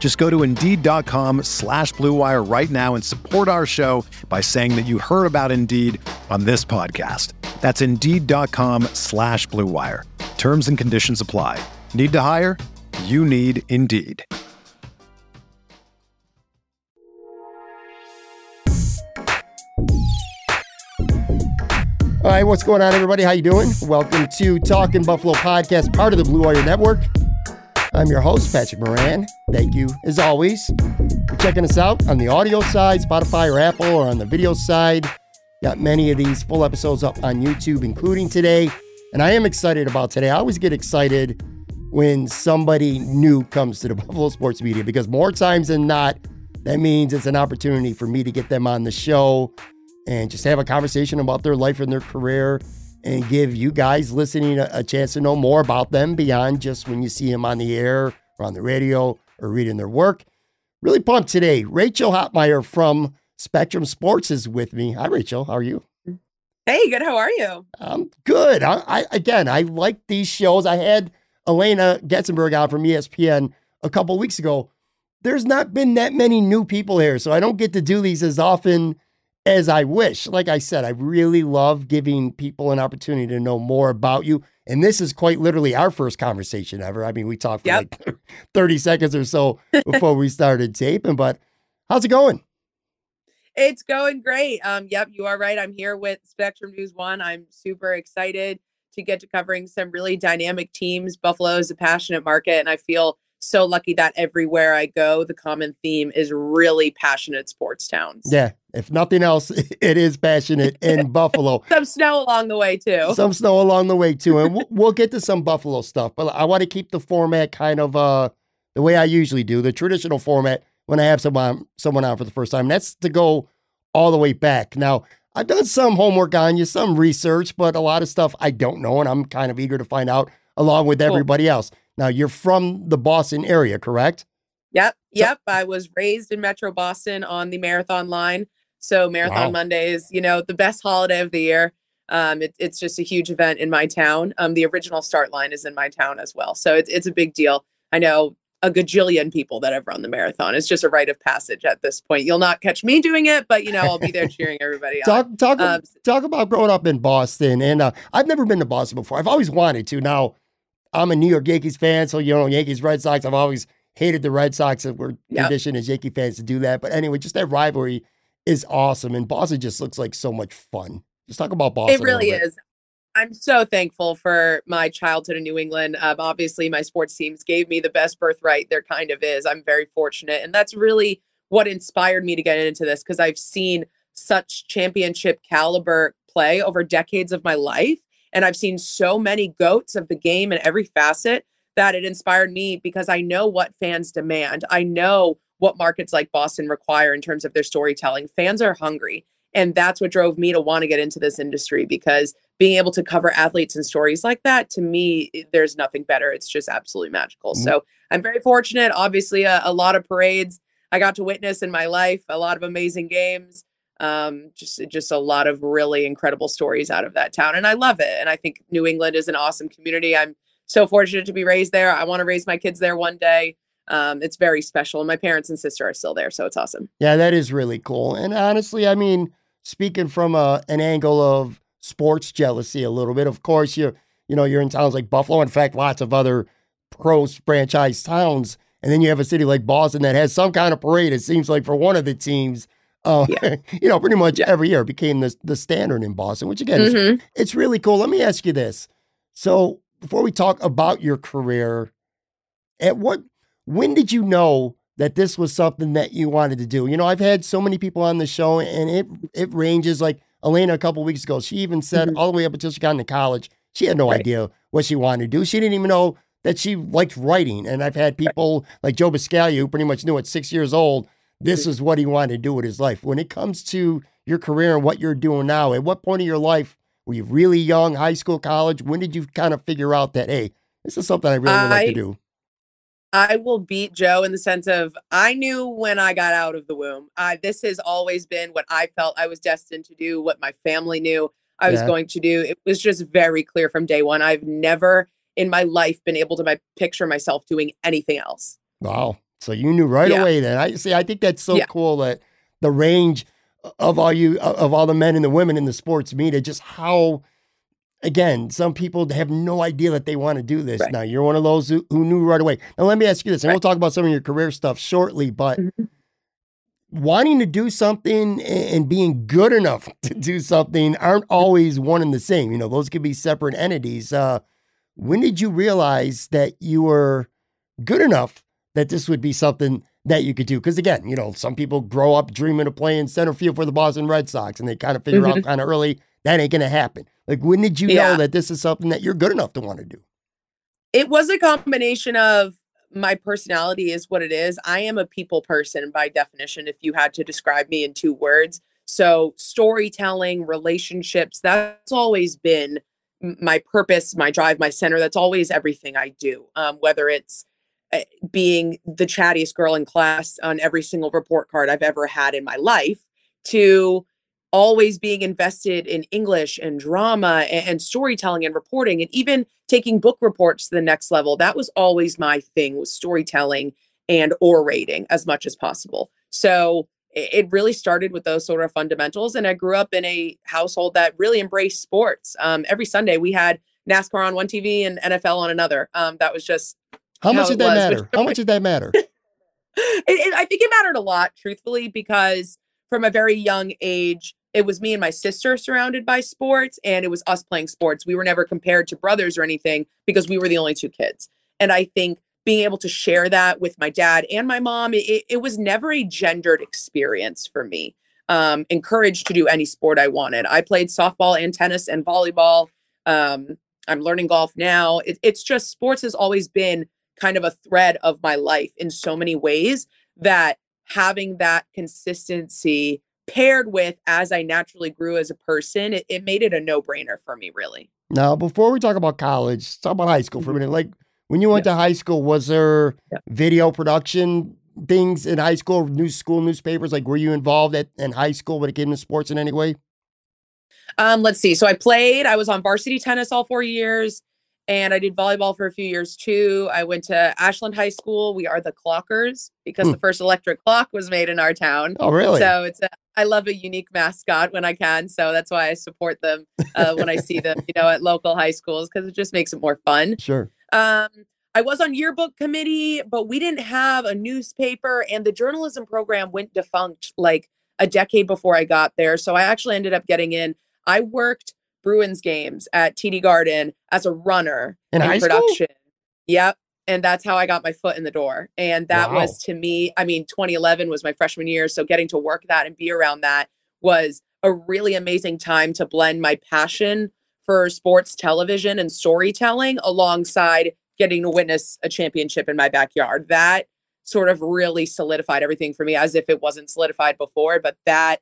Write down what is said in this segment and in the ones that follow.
Just go to Indeed.com slash BlueWire right now and support our show by saying that you heard about Indeed on this podcast. That's Indeed.com slash BlueWire. Terms and conditions apply. Need to hire? You need Indeed. All right, what's going on, everybody? How you doing? Welcome to Talking Buffalo podcast, part of the Blue Wire Network. I'm your host, Patrick Moran. Thank you, as always, for checking us out on the audio side, Spotify or Apple, or on the video side. Got many of these full episodes up on YouTube, including today. And I am excited about today. I always get excited when somebody new comes to the Buffalo sports media because more times than not, that means it's an opportunity for me to get them on the show and just have a conversation about their life and their career and give you guys listening a, a, chance to know more about them beyond just when you see them on the air or on the radio or reading their work. Really pumped today. Rachel Hotmeyer from Spectrum Sports is with me. Hi, Rachel. How are you? Hey, good. How are you? I'm good. I, I again, I like these shows. I had Alaina Getzenberg out from ESPN a couple weeks ago. There's not been that many new people here, so I don't get to do these as often as I wish. Like I said, I really love giving people an opportunity to know more about you. And this is quite literally our first conversation ever. I mean, we talked for yep. like 30 seconds or so before we started taping, but how's it going? It's going great. Um, yep, you are right. I'm here with Spectrum News One. I'm super excited to get to covering some really dynamic teams. Buffalo is a passionate market, and I feel so lucky that everywhere I go, the common theme is really passionate sports towns. Yeah. If nothing else, it is passionate in Buffalo. Some snow along the way, too. Some snow along the way, too. And we'll get to some Buffalo stuff, but I want to keep the format kind of uh, the way I usually do, the traditional format when I have someone, someone on for the first time. That's to go all the way back. Now, I've done some homework on you, some research, but a lot of stuff I don't know, and I'm kind of eager to find out along with everybody cool. else. Now, you're from the Boston area, correct? Yep. Yep. So- I was raised in Metro Boston on the marathon line. So, Marathon wow. Monday is, you know, the best holiday of the year. Um, it, it's just a huge event in my town. Um, the original start line is in my town as well. So, it's, it's a big deal. I know a gajillion people that have run the marathon. It's just a rite of passage at this point. You'll not catch me doing it, but you know I'll be there cheering everybody talk, on. Talk um, talk about growing up in Boston, and uh, I've never been to Boston before. I've always wanted to. Now I'm a New York Yankees fan, so you know Yankees Red Sox. I've always hated the Red Sox, and we're yep. conditioned as Yankee fans to do that. But anyway, just that rivalry is awesome, and Boston just looks like so much fun. Just talk about Boston. It really is. I'm so thankful for my childhood in New England. Um, obviously, my sports teams gave me the best birthright there kind of is. I'm very fortunate, and that's really what inspired me to get into this because I've seen such championship caliber play over decades of my life and I've seen so many goats of the game in every facet that it inspired me because I know what fans demand. I know what markets like Boston require in terms of their storytelling. Fans are hungry. And that's what drove me to want to get into this industry because being able to cover athletes and stories like that, to me, there's nothing better. It's just absolutely magical. Mm-hmm. So I'm very fortunate. Obviously, a, a lot of parades I got to witness in my life, a lot of amazing games um, just just a lot of really incredible stories out of that town and i love it and i think new england is an awesome community i'm so fortunate to be raised there i want to raise my kids there one day um, it's very special and my parents and sister are still there so it's awesome yeah that is really cool and honestly i mean speaking from a, an angle of sports jealousy a little bit of course you're you know you're in towns like buffalo in fact lots of other pro franchise towns and then you have a city like boston that has some kind of parade it seems like for one of the teams Uh, yeah. you know, pretty much yeah. every year became the the standard in Boston, which again, mm-hmm. is, it's really cool. Let me ask you this: so before we talk about your career, at what when did you know that this was something that you wanted to do? You know, I've had so many people on the show, and it it ranges. Like Alaina a couple weeks ago, she even said mm-hmm. all the way up until she got into college, she had no right. idea what she wanted to do. She didn't even know that she liked writing. And I've had people right. like Joe Buscaglia who pretty much knew at six years old this mm-hmm. is what he wanted to do with his life. When it comes to your career and what you're doing now, at what point of your life were you really young, high school, college? When did you kind of figure out that, hey, this is something I really I, like to do? I will beat Joe in the sense of I knew when I got out of the womb. I, this has always been what I felt I was destined to do, what my family knew I was yeah. going to do. It was just very clear from day one. I've never in my life been able to my, picture myself doing anything else. Wow. So you knew right yeah. away then. I see. I think that's so yeah. cool that the range of all you of all the men and the women in the sports media, just how again, some people have no idea that they want to do this. Right. Now, you're one of those who, who, knew right away. Now, let me ask you this, and right. we'll talk about some of your career stuff shortly, but mm-hmm. wanting to do something and being good enough to do something aren't always one and the same. You know, those could be separate entities. Uh, when did you realize that you were good enough that this would be something that you could do? Because again, you know, some people grow up dreaming of playing center field for the Boston Red Sox and they kind of figure mm-hmm. out kind of early that ain't going to happen. Like, when did you yeah. know that this is something that you're good enough to want to do? It was a combination of my personality is what it is. I am a people person by definition, if you had to describe me in two words. So, storytelling, relationships, that's always been my purpose, my drive, my center. That's always everything I do. Um, whether it's eh, being the chattiest girl in class on every single report card I've ever had in my life, to always being invested in English and drama and, and, storytelling and reporting and even taking book reports to the next level. That was always my thing was storytelling and orating as much as possible. So it really started with those sort of fundamentals. And I grew up in a household that really embraced sports. Um, every Sunday we had NASCAR on one TV and NFL on another. Um, that was just how, much did that was, matter? How much did that matter? it, it, I think it mattered a lot, truthfully, because from a very young age, it was me and my sister surrounded by sports, and it was us playing sports. We were never compared to brothers or anything because we were the only two kids. And I think being able to share that with my dad and my mom, it, it was never a gendered experience for me. Um, encouraged to do any sport I wanted. I played softball and tennis and volleyball. Um, I'm learning golf now. It, it's just sports has always been kind of a thread of my life in so many ways that having that consistency paired with as I naturally grew as a person, it, it made it a no brainer for me, really. Now, before we talk about college, talk about high school for a mm-hmm. minute. Like, when you went yeah. to high school, was there yeah. video production things in high school, news school newspapers? Like, were you involved at in high school when it came to sports in any way? Um, let's see. So I played. I was on varsity tennis all four years, and I did volleyball for a few years too. I went to Ashland High School. We are the Clockers because hmm. the first electric clock was made in our town. Oh, really? So it's a, I love a unique mascot when I can. So that's why I support them uh, when I see them, you know, at local high schools because it just makes it more fun. Sure. Um, I was on yearbook committee, but we didn't have a newspaper, and the journalism program went defunct like a decade before I got there. So I actually ended up getting in. I worked Bruins games at TD Garden as a runner in, in production. School? Yep. And that's how I got my foot in the door. And that wow. was to me, I mean, 2011 was my freshman year. So getting to work that and be around that was a really amazing time to blend my passion for sports television and storytelling alongside getting to witness a championship in my backyard. That sort of really solidified everything for me as if it wasn't solidified before, but that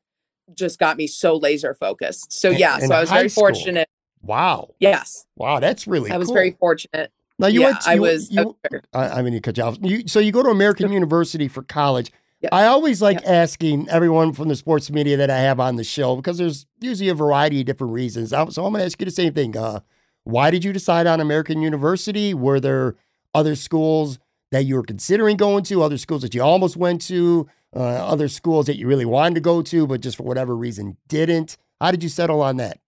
just got me so laser focused. So yeah, so I was very school. fortunate. Wow. Yes. Wow, that's really I was cool. very fortunate. Now you yeah, went to, you, I was you, I, I mean you cut you off. You, so you go to American University for college. Yep. I always like yep. asking everyone from the sports media that I have on the show because there's usually a variety of different reasons. So I'm going to ask you the same thing. Uh, why did you decide on American University? Were there other schools that you were considering going to, other schools that you almost went to, uh, other schools that you really wanted to go to, but just for whatever reason didn't? How did you settle on that?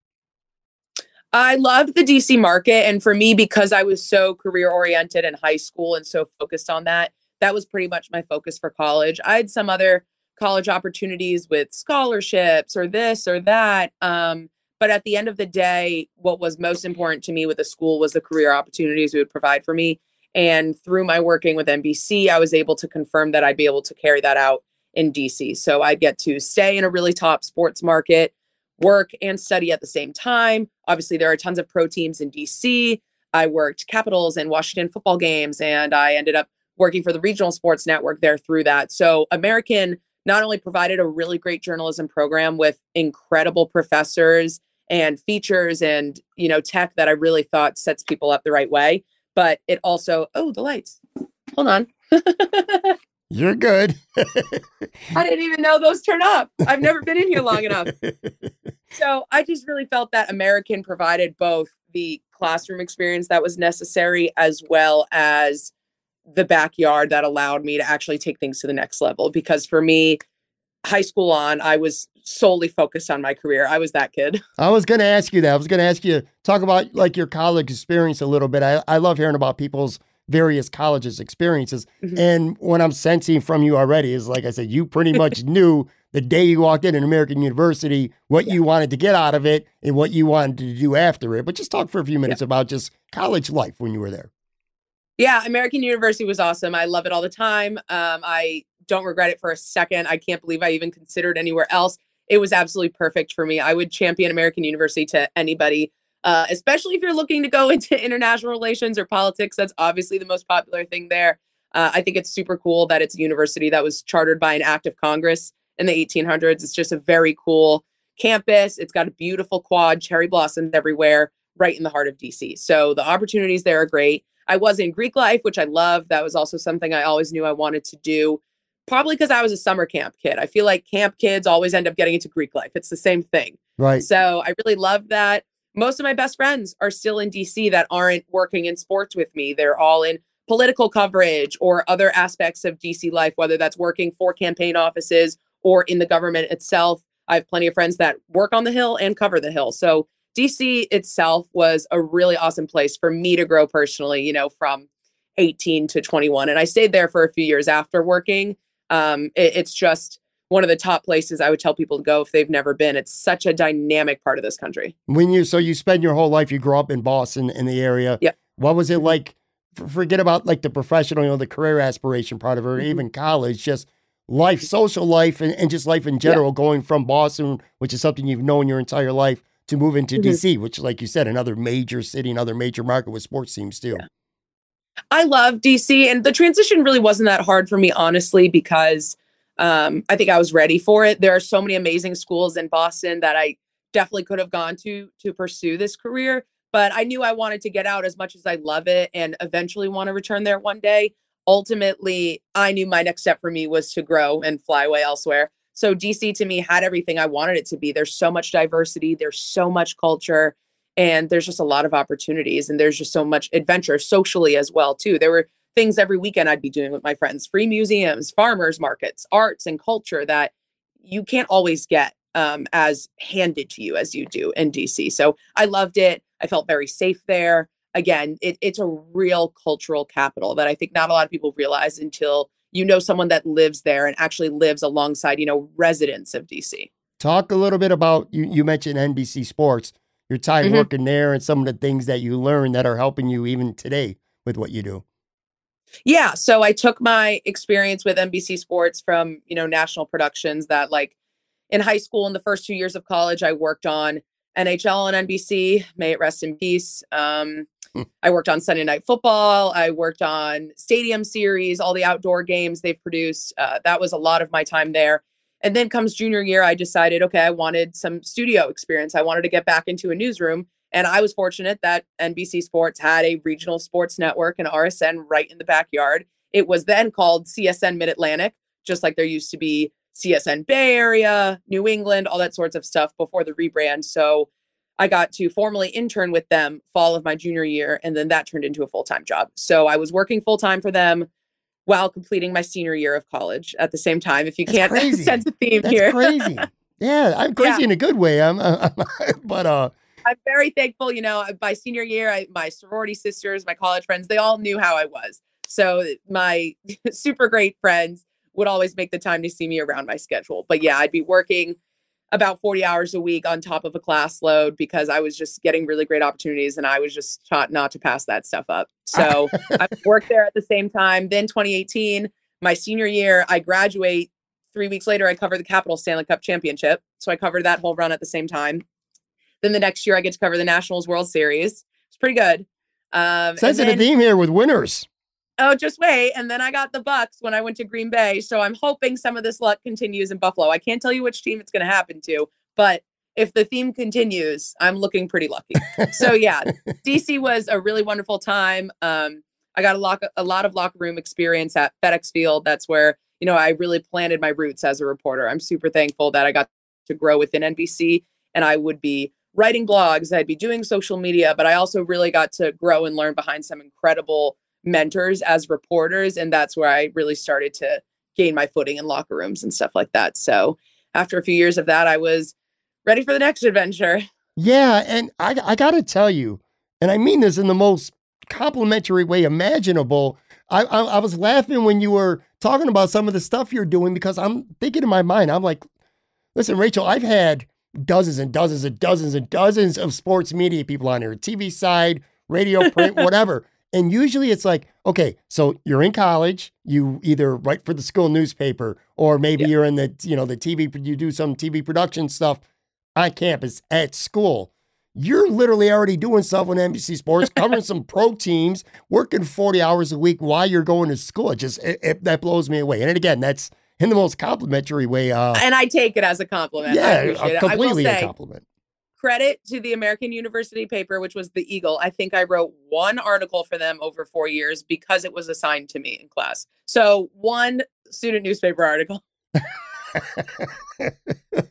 I loved the DC market. And for me, because I was so career oriented in high school and so focused on that, that was pretty much my focus for college. I had some other college opportunities with scholarships or this or that. Um, but at the end of the day, what was most important to me with the school was the career opportunities it would provide for me. And through my working with NBC, I was able to confirm that I'd be able to carry that out in DC. So I'd get to stay in a really top sports market, work and study at the same time. Obviously, there are tons of pro teams in DC. I worked Capitals and Washington football games, and I ended up working for the regional sports network there through that. So American not only provided a really great journalism program with incredible professors and features and you know tech that I really thought sets people up the right way, but it also oh the lights. Hold on. You're good. I didn't even know those turn up. I've never been in here long enough. So I just really felt that American provided both the classroom experience that was necessary as well as the backyard that allowed me to actually take things to the next level. Because for me, high school on, I was solely focused on my career. I was that kid. I was going to ask you that. I was going to ask you talk about like your college experience a little bit. I, I love hearing about people's various colleges experiences. Mm-hmm. And what I'm sensing from you already is like I said, you pretty much knew the day you walked in an American University what yeah. you wanted to get out of it and what you wanted to do after it. But just talk for a few minutes yeah. about just college life when you were there. Yeah, American University was awesome. I love it all the time. Um, I don't regret it for a second. I can't believe I even considered anywhere else. It was absolutely perfect for me. I would champion American University to anybody, uh, especially if you're looking to go into international relations or politics. That's obviously the most popular thing there. Uh, I think it's super cool that it's a university that was chartered by an act of Congress in the 1800s. It's just a very cool campus. It's got a beautiful quad, cherry blossoms everywhere, right in the heart of DC. So the opportunities there are great. I was in Greek life, which I love. That was also something I always knew I wanted to do, probably because I was a summer camp kid. I feel like camp kids always end up getting into Greek life. It's the same thing. Right. So I really love that. Most of my best friends are still in DC that aren't working in sports with me. They're all in political coverage or other aspects of DC life, whether that's working for campaign offices or in the government itself. I have plenty of friends that work on the Hill and cover the Hill. So DC itself was a really awesome place for me to grow personally, you know, from 18 to 21. And I stayed there for a few years after working. Um, it, it's just one of the top places I would tell people to go if they've never been. It's such a dynamic part of this country. When you, so you spend your whole life, you grew up in Boston in the area. Yeah. What was it mm-hmm. like? Forget about like the professional, you know, the career aspiration part of it, or mm-hmm. even college, just life, social life, and, and just life in general, yeah. going from Boston, which is something you've known your entire life, to move into mm-hmm. DC, which, like you said, another major city, another major market with sports teams too. Yeah. I love DC, and the transition really wasn't that hard for me, honestly, because um, I think I was ready for it. There are so many amazing schools in Boston that I definitely could have gone to to pursue this career, but I knew I wanted to get out as much as I love it and eventually want to return there one day. Ultimately, I knew my next step for me was to grow and fly away elsewhere. So DC to me had everything I wanted it to be. There's so much diversity, there's so much culture, and there's just a lot of opportunities and there's just so much adventure socially as well too. There were things every weekend I'd be doing with my friends, free museums, farmers markets, arts and culture that you can't always get um, as handed to you as you do in DC. So I loved it. I felt very safe there. Again, it, it's a real cultural capital that I think not a lot of people realize until you know someone that lives there and actually lives alongside, you know, residents of DC. Talk a little bit about you, you mentioned NBC Sports, your time mm-hmm. working there and some of the things that you learned that are helping you even today with what you do. Yeah, so I took my experience with NBC Sports from, you know, national productions that like in high school in the first 2 years of college I worked on NHL and NBC, may it rest in peace. Um, Hmm. I worked on Sunday Night Football. I worked on Stadium Series, all the outdoor games they've produced. Uh, that was a lot of my time there. And then comes junior year, I decided, okay, I wanted some studio experience. I wanted to get back into a newsroom. And I was fortunate that NBC Sports had a regional sports network and RSN right in the backyard. It was then called CSN Mid Atlantic, just like there used to be CSN Bay Area, New England, all that sorts of stuff before the rebrand. So I got to formally intern with them fall of my junior year, and then that turned into a full time job. So I was working full time for them while completing my senior year of college at the same time. If you That's can't crazy. sense a theme That's here, crazy. Yeah, I'm crazy yeah. in a good way. I'm, I'm but uh. I'm very thankful. You know, my senior year, I, my sorority sisters, my college friends, they all knew how I was. So my super great friends would always make the time to see me around my schedule. But yeah, I'd be working about 40 hours a week on top of a class load because I was just getting really great opportunities and I was just taught not to pass that stuff up. So I worked there at the same time. Then 2018, my senior year, I graduate. Three weeks later, I cover the Capital Stanley Cup Championship. So I covered that whole run at the same time. Then the next year, I get to cover the Nationals World Series. It's pretty good. Um, Sensitive theme here with winners oh, just wait. And then I got the Bucks when I went to Green Bay. So I'm hoping some of this luck continues in Buffalo. I can't tell you which team it's going to happen to, but if the theme continues, I'm looking pretty lucky. so yeah, DC was a really wonderful time. Um, I got a lot, a lot of locker room experience at FedEx Field. That's where you know I really planted my roots as a reporter. I'm super thankful that I got to grow within NBC, and I would be writing blogs. I'd be doing social media, but I also really got to grow and learn behind some incredible mentors as reporters and that's where I really started to gain my footing in locker rooms and stuff like that. So after a few years of that, I was ready for the next adventure. Yeah, and I I got to tell you, and I mean this in the most complimentary way imaginable. I, I, I was laughing when you were talking about some of the stuff you're doing because I'm thinking in my mind, I'm like, listen, Rachel, I've had dozens and dozens and dozens and dozens of sports media people on here, TV side, radio, print, whatever. And usually it's like, okay, so you're in college, you either write for the school newspaper or maybe yeah. you're in the, you know, the TV, you do some TV production stuff on campus at school. You're literally already doing stuff on NBC Sports, covering some pro teams, working 40 hours a week while you're going to school. It just, it, it, that blows me away. And again, that's in the most complimentary way. Uh, and I take it as a compliment. Yeah, completely a compliment credit to the American University paper, which was the Eagle. I think I wrote one article for them over four years because it was assigned to me in class. So one student newspaper article. I,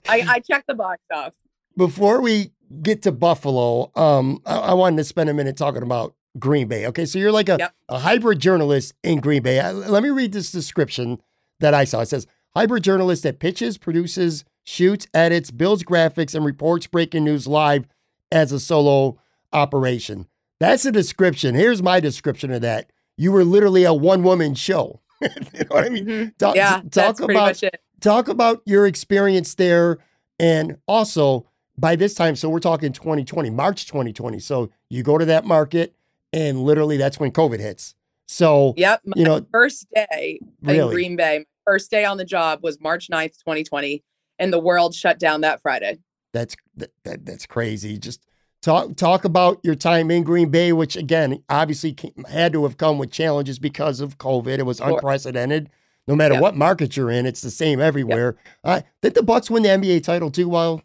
I checked the box off. Before we get to Buffalo, um, I, I, wanted to spend a minute talking about Green Bay. Okay, so you're like a, yep. a hybrid journalist in Green Bay. I, let me read this description that I saw. It says hybrid journalist that pitches, produces, shoots, edits, builds graphics, and reports breaking news live as a solo operation. That's a description. Here's my description of that. You were literally a one woman show. you know what I mean? Mm-hmm. Talk, yeah, talk about. Talk about your experience there. And also, by this time, so we're talking 2020, March 2020. So you go to that market, and literally that's when COVID hits. So, yep, you know, first day really? in Green Bay, first day on the job was March 9th, 2020 and the world shut down that Friday. That's that, that that's crazy. Just talk talk about your time in Green Bay, which again obviously had to have come with challenges because of COVID. It was sure. unprecedented. No matter yep. what market you're in, it's the same everywhere. Yep. Uh, did the Bucks win the NBA title too? While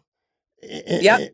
yep.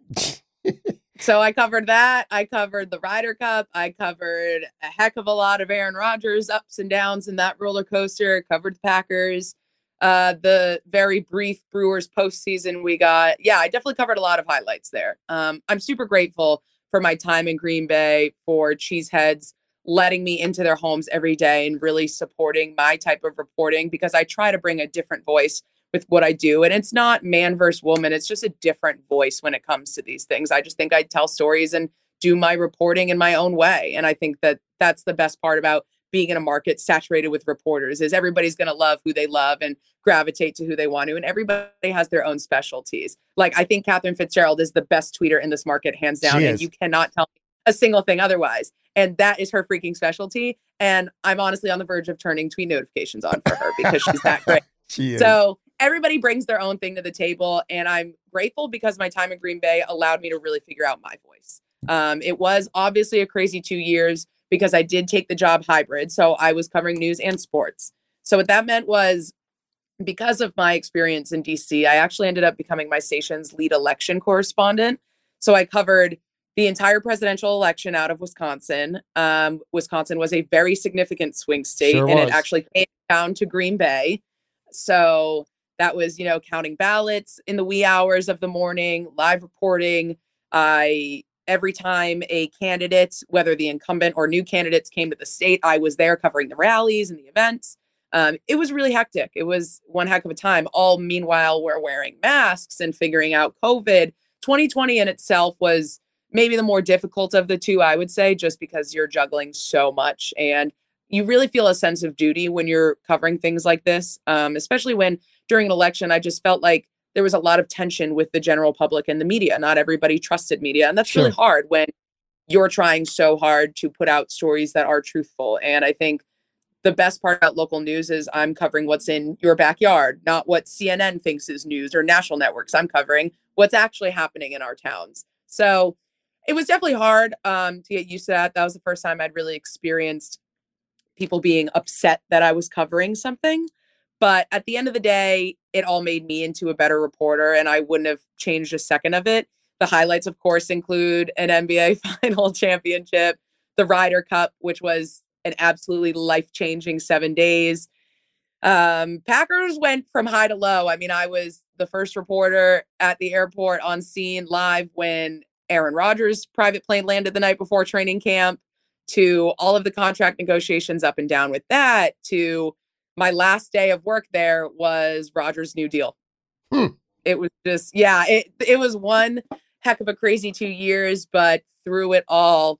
so I covered that. I covered the Ryder Cup. I covered a heck of a lot of Aaron Rodgers ups and downs in that roller coaster. Covered the Packers uh, the very brief Brewers postseason we got. Yeah, I definitely covered a lot of highlights there. Um, I'm super grateful for my time in Green Bay, for Cheeseheads letting me into their homes every day and really supporting my type of reporting because I try to bring a different voice with what I do. And it's not man versus woman, it's just a different voice when it comes to these things. I just think I tell stories and do my reporting in my own way. And I think that that's the best part about being in a market saturated with reporters is everybody's going to love who they love and gravitate to who they want to and everybody has their own specialties like i think katherine fitzgerald is the best tweeter in this market hands down and you cannot tell me a single thing otherwise and that is her freaking specialty and i'm honestly on the verge of turning tweet notifications on for her because she's that great she so everybody brings their own thing to the table and i'm grateful because my time in green bay allowed me to really figure out my voice um, it was obviously a crazy two years because I did take the job hybrid. So I was covering news and sports. So what that meant was because of my experience in DC, I actually ended up becoming my station's lead election correspondent. So I covered the entire presidential election out of Wisconsin. Um, Wisconsin was a very significant swing state, sure and it actually came down to Green Bay. So that was, you know, counting ballots in the wee hours of the morning, live reporting. I every time a candidate, whether the incumbent or new candidates came to the state, I was there covering the rallies and the events. Um, it was really hectic. It was one heck of a time. All meanwhile, we're wearing masks and figuring out COVID. 2020 in itself was maybe the more difficult of the two, I would say, just because you're juggling so much. And, you really feel a sense of duty when you're covering things like this, um, especially when during an election, I just felt like there was a lot of tension with the general public and the media. Not everybody trusted media. And that's sure. really hard when you're trying so hard to put out stories that are truthful. And I think the best part about local news is I'm covering what's in your backyard, not what CNN thinks is news or national networks. I'm covering what's actually happening in our towns. So it was definitely hard um, to get used to that. That was the first time I'd really experienced people being upset that I was covering something. But at the end of the day, it all made me into a better reporter, and I wouldn't have changed a second of it. The highlights, of course, include an NBA final championship, the Ryder Cup, which was an absolutely life changing seven days. Um, Packers went from high to low. I mean, I was the first reporter at the airport on scene live when Aaron Rodgers' private plane landed the night before training camp, to all of the contract negotiations up and down with that, to my last day of work there was Rodgers' new deal. Hmm. It was just, yeah, it it was one heck of a crazy two years, but through it all,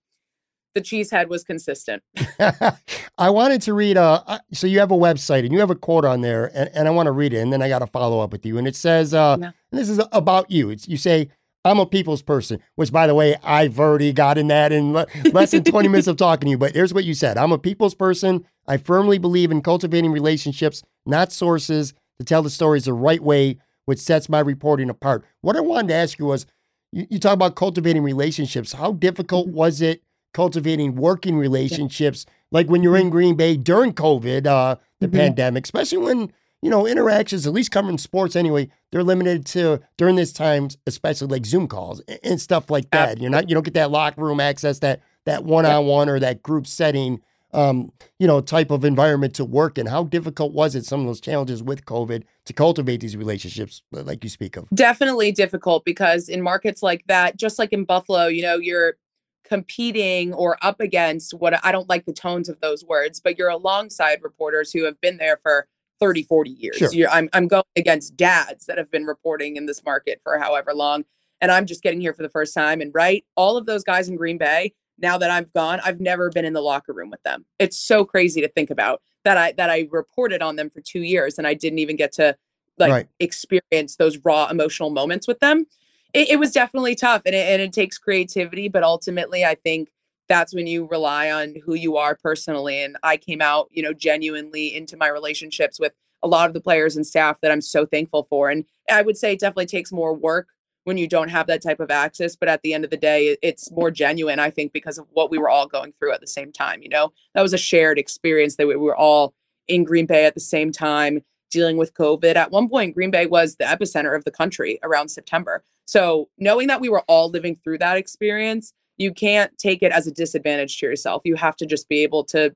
the cheesehead was consistent. I wanted to read uh, so you have a website and you have a quote on there and, and I want to read it and then I got to follow up with you and it says uh yeah. this is about you. It's you say I'm a people's person, which by the way, I've already gotten that in le- less than 20 minutes of talking to you, but here's what you said. I'm a people's person. I firmly believe in cultivating relationships, not sources, to tell the stories the right way, which sets my reporting apart. What I wanted to ask you was you, you talk about cultivating relationships. How difficult mm-hmm. was it cultivating working relationships, like when you're in mm-hmm. Green Bay during COVID, uh, the mm-hmm. pandemic, especially when you know interactions, at least covering sports anyway, they're limited to during this time, especially like Zoom calls and stuff like that. You're not you don't get that locker room access, that that one on one or that group setting. Um, you know, type of environment to work in. How difficult was it, some of those challenges with COVID, to cultivate these relationships like you speak of? Definitely difficult because in markets like that, just like in Buffalo, you know, you're competing or up against what I don't like the tones of those words, but you're alongside reporters who have been there for 30, 40 years. Sure. I'm, I'm going against dads that have been reporting in this market for however long. And I'm just getting here for the first time. And right, all of those guys in Green Bay, now that I've gone, I've never been in the locker room with them. It's so crazy to think about that I that I reported on them for two years and I didn't even get to like right. experience those raw emotional moments with them it, it was definitely tough and it, and it takes creativity, but ultimately, I think that's when you rely on who you are personally. And I came out, you know, genuinely into my relationships with a lot of the players and staff that I'm so thankful for. And I would say it definitely takes more work when you don't have that type of access. But at the end of the day, it's more genuine, I think, because of what we were all going through at the same time. You know, that was a shared experience that we were all in Green Bay at the same time dealing with COVID. At one point, Green Bay was the epicenter of the country around September. So knowing that we were all living through that experience, you can't take it as a disadvantage to yourself. You have to just be able to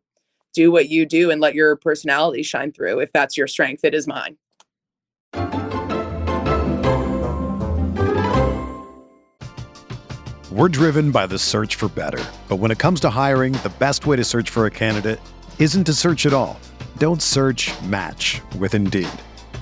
do what you do and let your personality shine through. If that's your strength, it is mine. We're driven by the search for better. But when it comes to hiring, the best way to search for a candidate isn't to search at all. Don't search match with Indeed.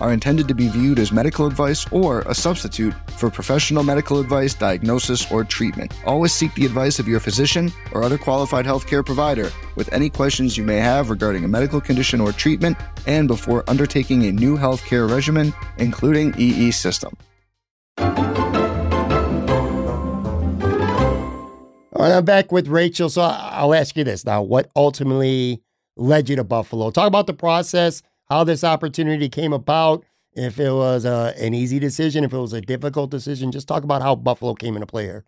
are intended to be viewed as medical advice or a substitute for professional medical advice, diagnosis, or treatment. Always seek the advice of your physician or other qualified healthcare provider with any questions you may have regarding a medical condition or treatment and before undertaking a new healthcare regimen, including EE system. All right, I'm back with Rachel. So I'll ask you this now. What ultimately led you to Buffalo? Talk about the process, how this opportunity came about, if it was a, an easy decision, if it was a difficult decision. Just talk about how Buffalo came into play here.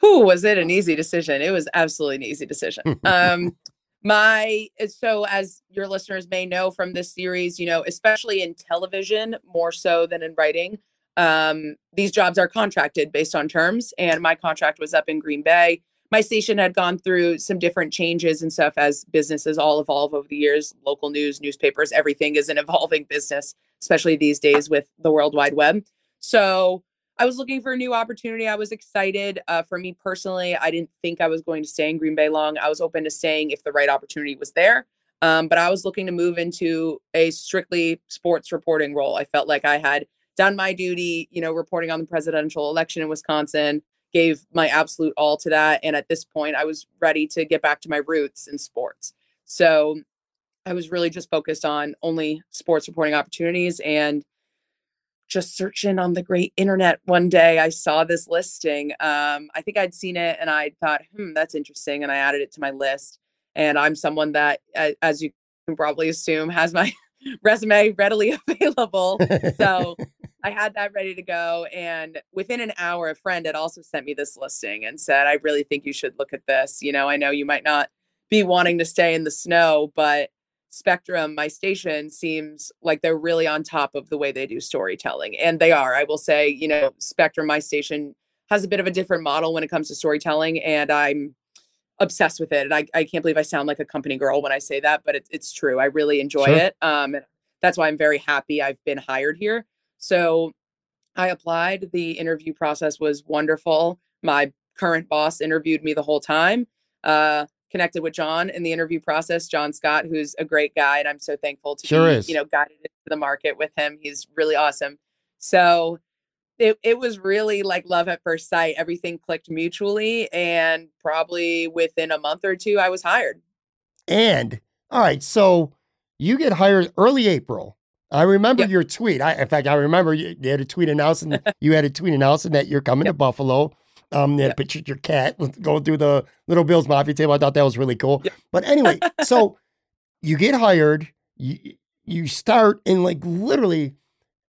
Who was it an easy decision? It was absolutely an easy decision. um, my so as your listeners may know from this series, you know, especially in television, more so than in writing, um, these jobs are contracted based on terms, and my contract was up in Green Bay. My station had gone through some different changes and stuff as businesses all evolve over the years. Local news, newspapers, everything is an evolving business, especially these days with the World Wide Web. So I was looking for a new opportunity. I was excited. Uh, for me personally, I didn't think I was going to stay in Green Bay long. I was open to staying if the right opportunity was there. Um, but I was looking to move into a strictly sports reporting role. I felt like I had done my duty, you know, reporting on the presidential election in Wisconsin, gave my absolute all to that. And at this point, I was ready to get back to my roots in sports. So I was really just focused on only sports reporting opportunities and just searching on the great internet one day i saw this listing um, i think i'd seen it and i thought hmm that's interesting and i added it to my list and i'm someone that as you can probably assume has my resume readily available so I had that ready to go. And within an hour, a friend had also sent me this listing and said, I really think you should look at this. You know, I know you might not be wanting to stay in the snow, but Spectrum, my station, seems like they're really on top of the way they do storytelling. And they are. I will say, you know, Spectrum, my station, has a bit of a different model when it comes to storytelling. And I'm obsessed with it. And I, I can't believe I sound like a company girl when I say that, but it, it's true. I really enjoy sure. it. Um, that's why I'm very happy I've been hired here. So I applied. The interview process was wonderful. My current boss interviewed me the whole time. Uh, connected with John in the interview process, John Scott, who's a great guy, and I'm so thankful to sure be, is. you know, guided into the market with him. He's really awesome. So it, it was really like love at first sight. Everything clicked mutually, and probably within a month or two, I was hired. And all right, so you get hired early April. I remember yep. your tweet. I, in fact, I remember you, you had a tweet announcing you had a tweet announcing that you're coming yep. to Buffalo. Um, they yep. pictured your cat going through the Little Bills Mafia table. I thought that was really cool. But anyway, so you get hired, you you start, and like literally,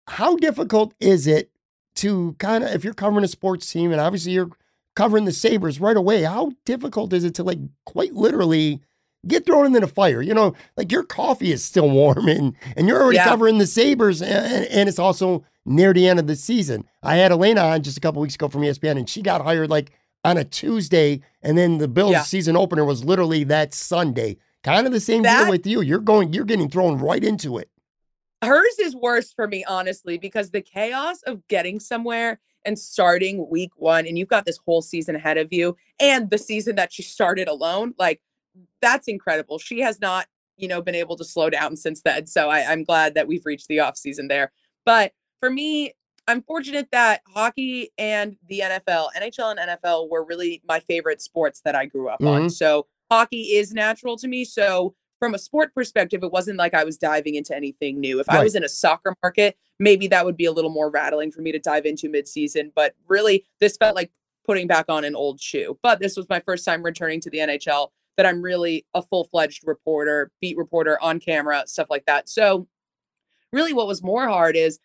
how difficult is it to kind of if you're covering a sports team and obviously you're covering the Sabres right away? How difficult is it to like quite literally? Get thrown into the fire. You know, like your coffee is still warm and, and you're already yeah. covering the Sabres and, and, it's also near the end of the season. I had Alaina on just a couple weeks ago from ESPN and she got hired like on a Tuesday and then the Bills yeah. season opener was literally that Sunday. Kind of the same that, deal with you. You're going, you're getting thrown right into it. Hers is worse for me, honestly, because the chaos of getting somewhere and starting week one, and you've got this whole season ahead of you, and the season that she started alone, like that's incredible. She has not, you know, been able to slow down since then. So I, I'm glad that we've reached the off season there. But for me, I'm fortunate that hockey and the NFL, NHL and NFL were really my favorite sports that I grew up mm-hmm. on. So hockey is natural to me. So from a sport perspective, it wasn't like I was diving into anything new. If right. I was in a soccer market, maybe that would be a little more rattling for me to dive into midseason. But really, this felt like putting back on an old shoe. But this was my first time returning to the NHL that I'm really a full fledged reporter, beat reporter on camera, stuff like that. So, really, what was more hard is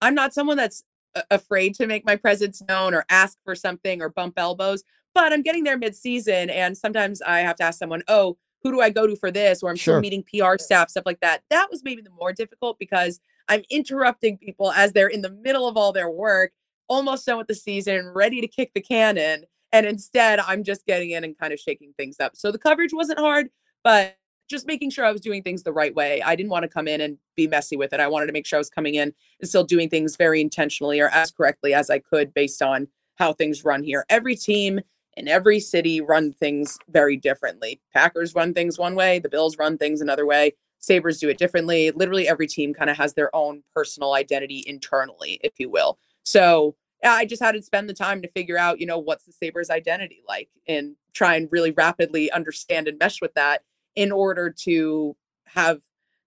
I'm not someone that's afraid to make my presence known or ask for something or bump elbows. but I'm getting there mid-season, and sometimes I have to ask someone, "Oh, who do I go to for this?" Or I'm Sure. still meeting PR staff, stuff like that. That was maybe the more difficult because I'm interrupting people as they're in the middle of all their work, almost done with the season, ready to kick the can in, and instead I'm just getting in and kind of shaking things up. So the coverage wasn't hard, but just making sure I was doing things the right way. I didn't want to come in and be messy with it. I wanted to make sure I was coming in and still doing things very intentionally or as correctly as I could based on how things run here. Every team in every city run things very differently. Packers run things one way, the Bills run things another way. Sabres do it differently. Literally every team kind of has their own personal identity internally, if you will. So I just had to spend the time to figure out, you know, what's the Sabres identity like and try and really rapidly understand and mesh with that in order to have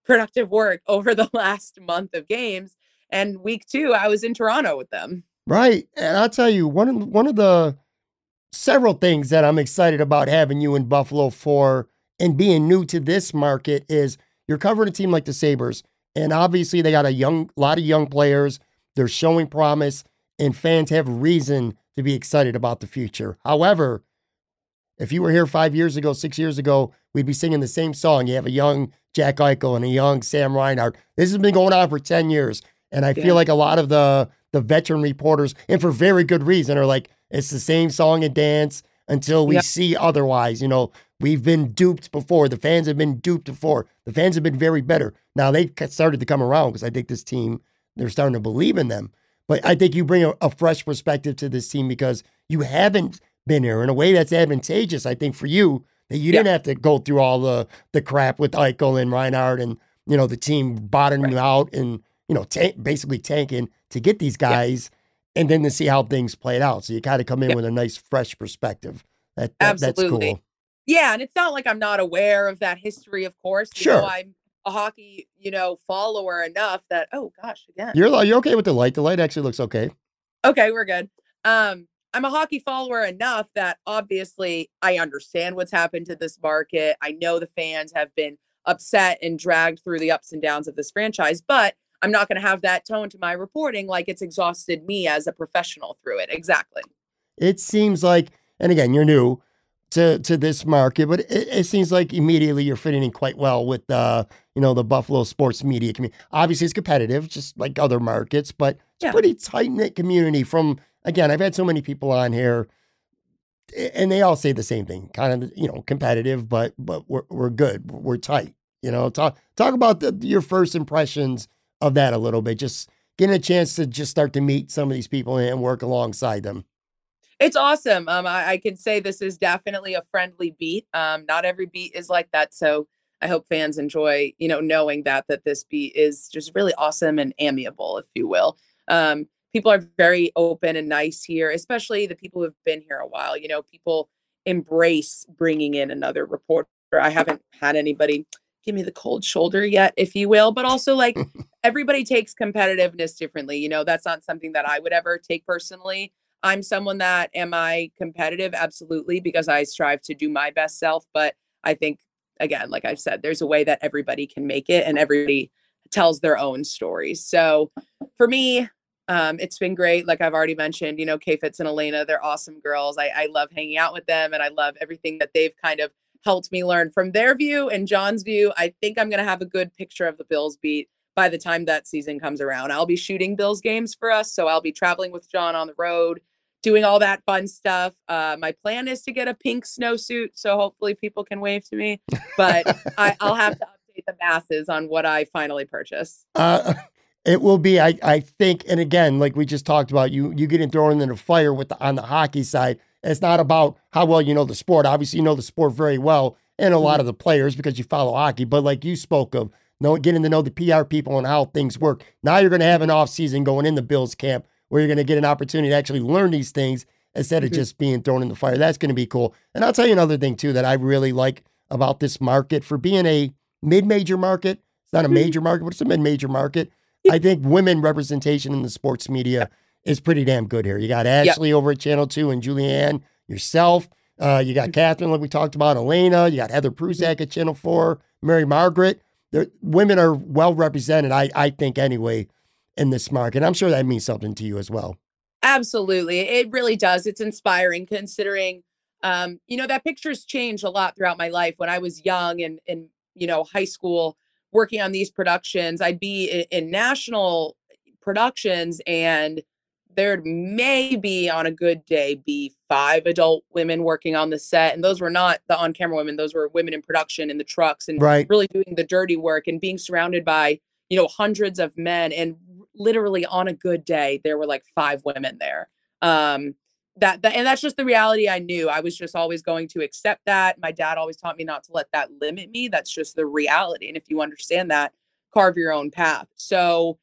productive work over the last month of games. And week two, I was in Toronto with them. Right. And I'll tell you, one of one of the several things that I'm excited about having you in Buffalo for and being new to this market is you're covering a team like the Sabres. And obviously they got a young lot of young players. They're showing promise, and fans have reason to be excited about the future. However, if you were here five years ago, six years ago, we'd be singing the same song. You have a young Jack Eichel and a young Sam Reinhart. This has been going on for 10 years. And I Yeah. feel like a lot of the the veteran reporters, and for very good reason, are like, it's the same song and dance until we Yeah. see otherwise. You know, we've been duped before. The fans have been duped before. The fans have been very better. Now they've started to come around because I think this team, they're starting to believe in them. But I think you bring a, a fresh perspective to this team because you haven't been here in a way that's advantageous, I think, for you, that you Yeah. didn't have to go through all the the crap with Eichel and Reinhart and, you know, the team bottoming Right. out and, you know, tank, basically tanking to get these guys and then to see how things played out. So you kind of come in Yeah. with a nice, fresh perspective. That, that That's Absolutely. cool. Yeah, and it's not like I'm not aware of that history, of course. You Sure. know, I'm a hockey, you know, follower enough that oh gosh, again. You're, you're okay with the light. The light actually looks okay. Okay, we're good. Um, I'm a hockey follower enough that obviously I understand what's happened to this market. I know the fans have been upset and dragged through the ups and downs of this franchise, but I'm not going to have that tone to my reporting like it's exhausted me as a professional through it. Exactly. It seems like, and again, you're new to to this market, but it, it seems like immediately you're fitting in quite well with uh, you know, the Buffalo sports media community. Obviously, it's competitive, just like other markets, but it's Yeah. a pretty tight knit community. From again, I've had so many people on here, and they all say the same thing, kind of you know, competitive, but but we're we're good, we're tight. You know, talk talk about the, your first impressions of that a little bit. Just getting a chance to just start to meet some of these people and work alongside them. It's awesome. Um, I, I can say this is definitely a friendly beat. Um, not every beat is like that, so I hope fans enjoy, you know, knowing that that this beat is just really awesome and amiable, if you will. Um, people are very open and nice here, especially the people who've been here a while. You know, people embrace bringing in another reporter. I haven't had anybody give me the cold shoulder yet, if you will, but also like everybody takes competitiveness differently. You know, that's not something that I would ever take personally. I'm someone that am I competitive? Absolutely, because I strive to do my best self. But I think, again, like I've said, there's a way that everybody can make it and everybody tells their own stories. So for me, um, it's been great. Like I've already mentioned, you know, K Fitz and Alaina, they're awesome girls. I, I love hanging out with them and I love everything that they've kind of helped me learn from their view and John's view. I think I'm going to have a good picture of the Bills beat by the time that season comes around. I'll be shooting Bills games for us. So I'll be traveling with John on the road, doing all that fun stuff. Uh, my plan is to get a pink snowsuit. So hopefully people can wave to me, but I, I'll have to update the masses on what I finally purchase. Uh, it will be, I, I think, and again, like we just talked about, you you getting thrown in the fire with the, on the hockey side. It's not about how well you know the sport. Obviously, you know the sport very well, and a lot of the players because you follow hockey. But like you spoke of, know, getting to know the PR people and how things work. Now you're going to have an off season going in the Bills camp where you're going to get an opportunity to actually learn these things instead of just being thrown in the fire. That's going to be cool. And I'll tell you another thing too that I really like about this market for being a mid-major market. It's not a Mhm. major market, but it's a mid-major market. I think women representation in the sports media is pretty damn good here. You got Ashley over at Channel 2 and Julianne, yourself. Uh, you got Katherine, like we talked about, Alaina. You got Heather Prusak at Channel 4, Mary Margaret. They're, women are well represented, I, I think, anyway, in this market. I'm sure that means something to you as well. Absolutely. It really does. It's inspiring considering um, you know, that picture's changed a lot throughout my life. When I was young and in, you know, high school working on these productions, I'd be in, in national productions and there'd maybe on a good day be five adult women working on the set and those were not the on-camera women those were women in production in the trucks and right. really doing the dirty work and being surrounded by you know hundreds of men and literally on a good day there were like five women there. Um that, that and that's just the reality i knew. I was just always going to accept that. My dad always taught me not to let that limit me. That's just the reality and if you understand that carve your own path. So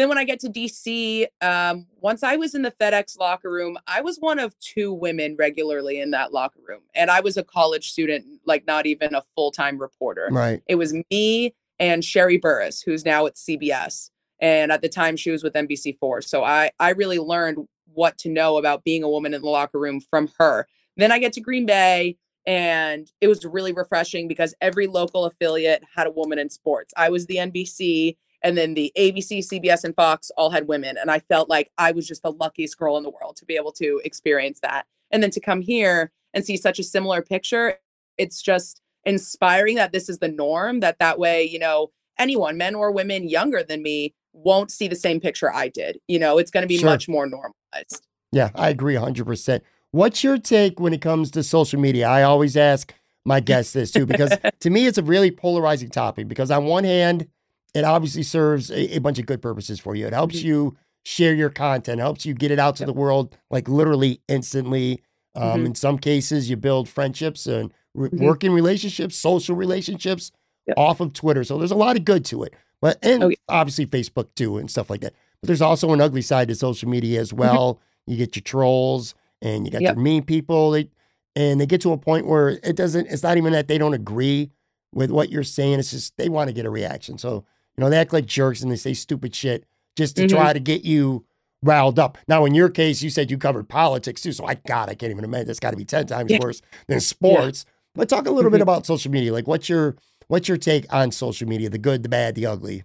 then when I get to DC, um, once I was in the FedEx locker room, I was one of two women regularly in that locker room. And I was a college student, like not even a full time reporter. Right. It was me and Sherree Burruss, who's now at CBS. And at the time she was with NBC4. So I, I really learned what to know about being a woman in the locker room from her. Then I get to Green Bay and it was really refreshing because every local affiliate had a woman in sports. I was the NBC and then the ABC, CBS, and Fox all had women. And I felt like I was just the luckiest girl in the world to be able to experience that. And then to come here and see such a similar picture, it's just inspiring that this is the norm, that that way, you know, anyone, men or women younger than me, won't see the same picture I did. You know, it's going to be sure. much more normalized. Yeah, I agree 100%. What's your take when it comes to social media? I always ask my guests this too, because to me, it's a really polarizing topic. Because on one hand, it obviously serves a, a, bunch of good purposes for you. It helps mm-hmm. you share your content, helps you get it out to yep. the world like literally instantly. Um, mm-hmm. In some cases, you build friendships and re- mm-hmm. working relationships, social relationships yep. off of Twitter. So there's a lot of good to it, but and oh, yeah. obviously Facebook too and stuff like that. But there's also an ugly side to social media as mm-hmm. well. You get your trolls and you got yep. your mean people. They, and they get to a point where it doesn't. It's not even that they don't agree with what you're saying. It's just they want to get a reaction. So you know, they act like jerks and they say stupid shit just to mm-hmm. try to get you riled up. Now, in your case, you said you covered politics too. So I God, I can't even imagine. That's got to be ten times yeah. worse than sports. Yeah. But talk a little mm-hmm. bit about social media. Like, what's your what's your take on social media? The good, the bad, the ugly.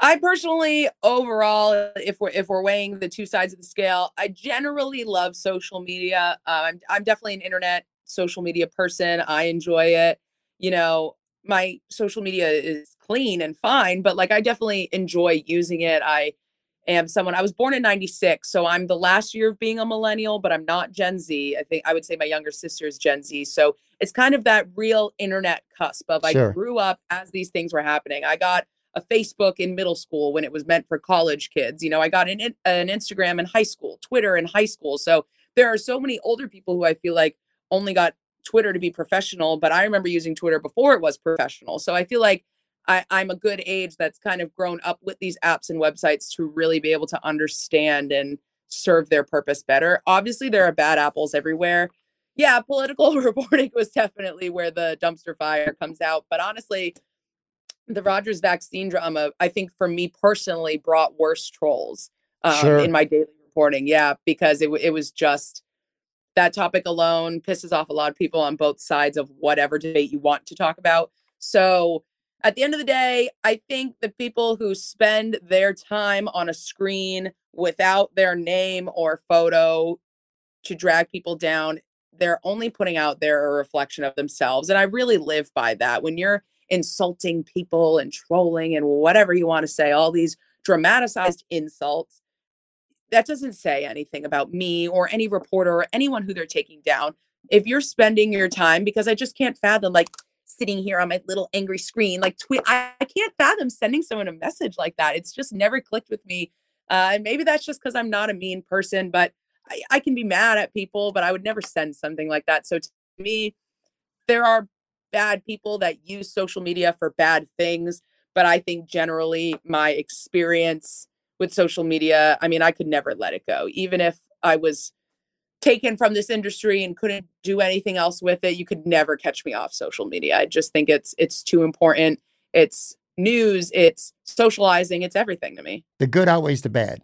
I personally, overall, if we're if we're weighing the two sides of the scale, I generally love social media. Uh, I'm I'm definitely an internet social media person. I enjoy it. You know, my social media is clean and fine, but like I definitely enjoy using it. I am someone I was born in 96, so I'm the last year of being a millennial, but I'm not Gen Z. I think I would say my younger sister is Gen Z. So it's kind of that real internet cusp of sure. I grew up as these things were happening. I got a Facebook in middle school when it was meant for college kids. You know, I got an, an Instagram in high school, Twitter in high school. So there are so many older people who I feel like only got Twitter to be professional, but I remember using Twitter before it was professional. So I feel like I, I'm a good age that's kind of grown up with these apps and websites to really be able to understand and serve their purpose better. Obviously, there are bad apples everywhere. Yeah, political reporting was definitely where the dumpster fire comes out. But honestly, the Rodgers vaccine drama, I think for me personally, brought worse trolls um, sure. in my daily reporting. Yeah, because it, it was just that topic alone pisses off a lot of people on both sides of whatever debate you want to talk about. So at the end of the day, I think the people who spend their time on a screen without their name or photo to drag people down, they're only putting out there a reflection of themselves. And I really live by that. When you're insulting people and trolling and whatever you want to say, all these dramatized insults, that doesn't say anything about me or any reporter or anyone who they're taking down. If you're spending your time, because I just can't fathom like sitting here on my little angry screen, like tweet, I, I can't fathom sending someone a message like that. It's just never clicked with me. Uh, and maybe that's just because I'm not a mean person, but I, I can be mad at people, but I would never send something like that. So to me, there are bad people that use social media for bad things. But I think generally my experience with social media, I mean, I could never let it go. Even if I was taken from this industry and couldn't do anything else with it, you could never catch me off social media. I just think it's it's too important. It's news, it's socializing, it's everything to me. The good outweighs the bad.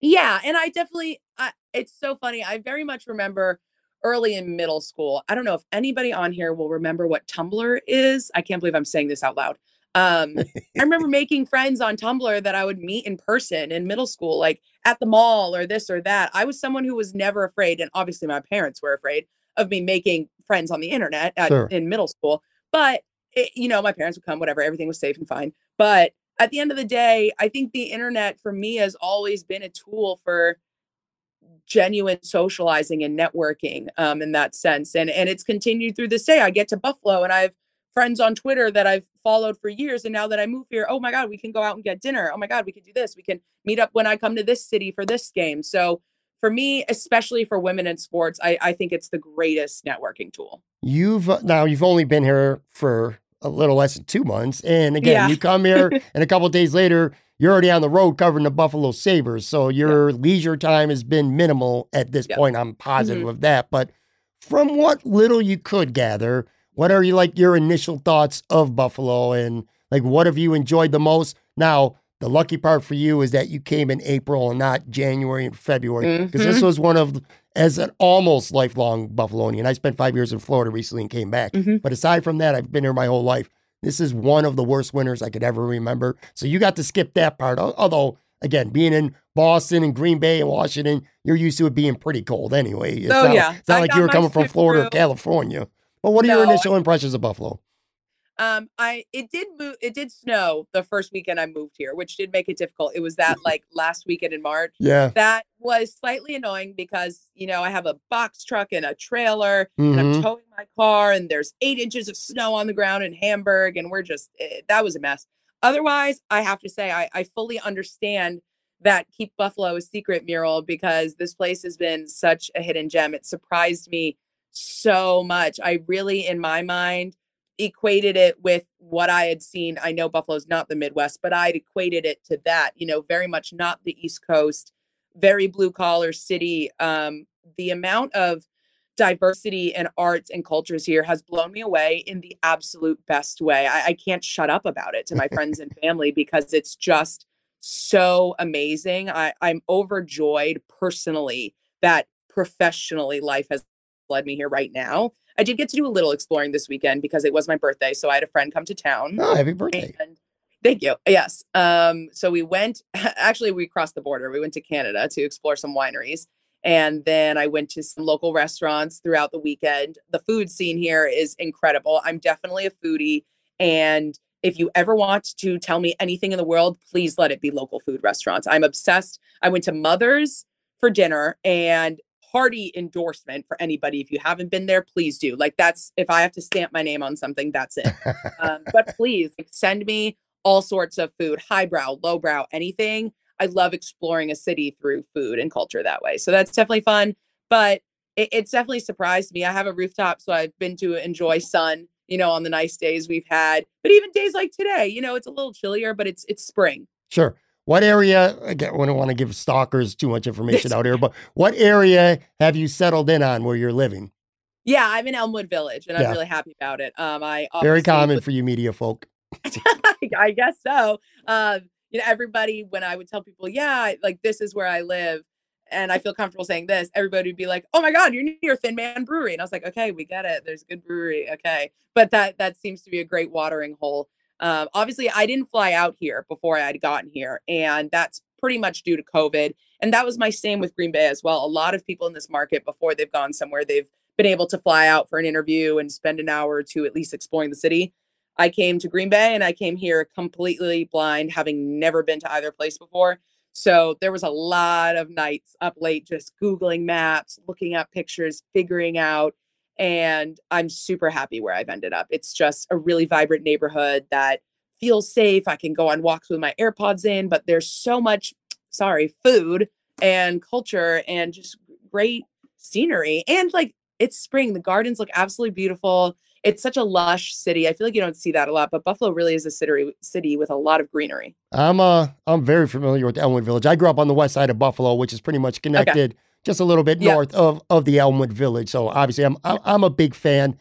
Yeah, and I definitely I, it's so funny. I very much remember early in middle school. I don't know if anybody on here will remember what Tumblr is. I can't believe I'm saying this out loud. Um, I remember making friends on Tumblr that I would meet in person in middle school, like at the mall or this or that. I was someone who was never afraid, and obviously my parents were afraid of me making friends on the internet at, Sure. in middle school. But it, you know, my parents would come, whatever, everything was safe and fine. But at the end of the day, I think the internet for me has always been a tool for genuine socializing and networking um, in that sense. And and it's continued through this day. I get to Buffalo and I have friends on Twitter that I've followed for years. And now that I move here, oh my God, we can go out and get dinner. Oh my God, we can do this. We can meet up when I come to this city for this game. So for me, especially for women in sports, I, I think it's the greatest networking tool. You've uh, now you've only been here for a little less than two months, and again, Yeah. you come here, and a couple of days later, you're already on the road covering the Buffalo Sabres. So your leisure time has been minimal at this Yeah. point. I'm positive Mhm. of that. But from what little you could gather, what are you like your initial thoughts of Buffalo, and like what have you enjoyed the most? Now, the lucky part for you is that you came in April and not January and February, because this Mhm. was one of as an almost lifelong Buffalonian. I spent five years in Florida recently and came back. Mhm. But aside from that, I've been here my whole life. This is one of the worst winters I could ever remember. So you got to skip that part. Although, again, being in Boston and Green Bay and Washington, you're used to it being pretty cold anyway. It's Oh, not, yeah. It's not I like you were coming from Florida or. California. But what are your No, initial impressions of Buffalo? Um, I it did move. It did snow the first weekend I moved here, which did make it difficult. It was that like last weekend in March. Yeah. That was slightly annoying because you know I have a box truck and a trailer, and Mhm. I'm towing my car, and there's eight inches of snow on the ground in Hamburg, and we're just eh, that was a mess. Otherwise, I have to say I, I fully understand that Keep Buffalo a Secret mural because this place has been such a hidden gem. It surprised me so much. I really, in my mind, equated it with what I had seen. I know Buffalo's not the Midwest, but I'd equated it to that, you know, very much not the East Coast, very blue collar city. Um, the amount of diversity and arts and cultures here has blown me away in the absolute best way. I, I can't shut up about it to my friends and family because it's just so amazing. I, I'm overjoyed personally that professionally life has led me here right now. I did get to do a little exploring this weekend because it was my birthday. So I had a friend come to town. Oh, happy birthday. And thank you. Yes. Um, so we went, actually, we crossed the border. We went to Canada to explore some wineries. And then I went to some local restaurants throughout the weekend. The food scene here is incredible. I'm definitely a foodie. And if you ever want to tell me anything in the world, please let it be local food restaurants. I'm obsessed. I went to Mother's for dinner and hearty endorsement for anybody. If you haven't been there, please do. Like that's if I have to stamp my name on something, that's it. um, but please like, send me all sorts of food, highbrow, lowbrow, anything. I love exploring a city through food and culture that way. So that's definitely fun. But it, it's definitely surprised me. I have a rooftop, so I've been to enjoy sun, you know, on the nice days we've had. But even days like today, you know, it's a little chillier, but it's it's spring. Sure. What area, again, I don't want to give stalkers too much information out here, but what area have you settled in on where you're living? Yeah, I'm in Elmwood Village, and Yeah. I'm really happy about it. Um, I Very common was- for you media folk. I guess so. Um, you know, everybody when I would tell people, yeah, like this is where I live, and I feel comfortable saying this, everybody would be like, "Oh my God, you're near Thin Man Brewery," and I was like, "Okay, we get it. There's a good brewery, okay." But that that seems to be a great watering hole. Um, obviously, I didn't fly out here before I had gotten here, and that's pretty much due to COVID. And that was my same with Green Bay as well. A lot of people in this market before they've gone somewhere, they've been able to fly out for an interview and spend an hour or two at least exploring the city. I came to Green Bay and I came here completely blind, having never been to either place before. So there was a lot of nights up late just Googling maps, looking at pictures, figuring out. And I'm super happy where I've ended up. It's just a really vibrant neighborhood that feels safe. I can go on walks with my AirPods in, but there's so much, sorry, food and culture and just great scenery. And like it's spring, the gardens look absolutely beautiful it's such a lush city. I feel like you don't see that a lot, but Buffalo really is a city city with a lot of greenery. I'm uh I'm very familiar with Elmwood Village. I grew up on the west side of Buffalo, which is pretty much connected just a little bit north of of the Elmwood Village. So obviously I'm I'm, a big fan.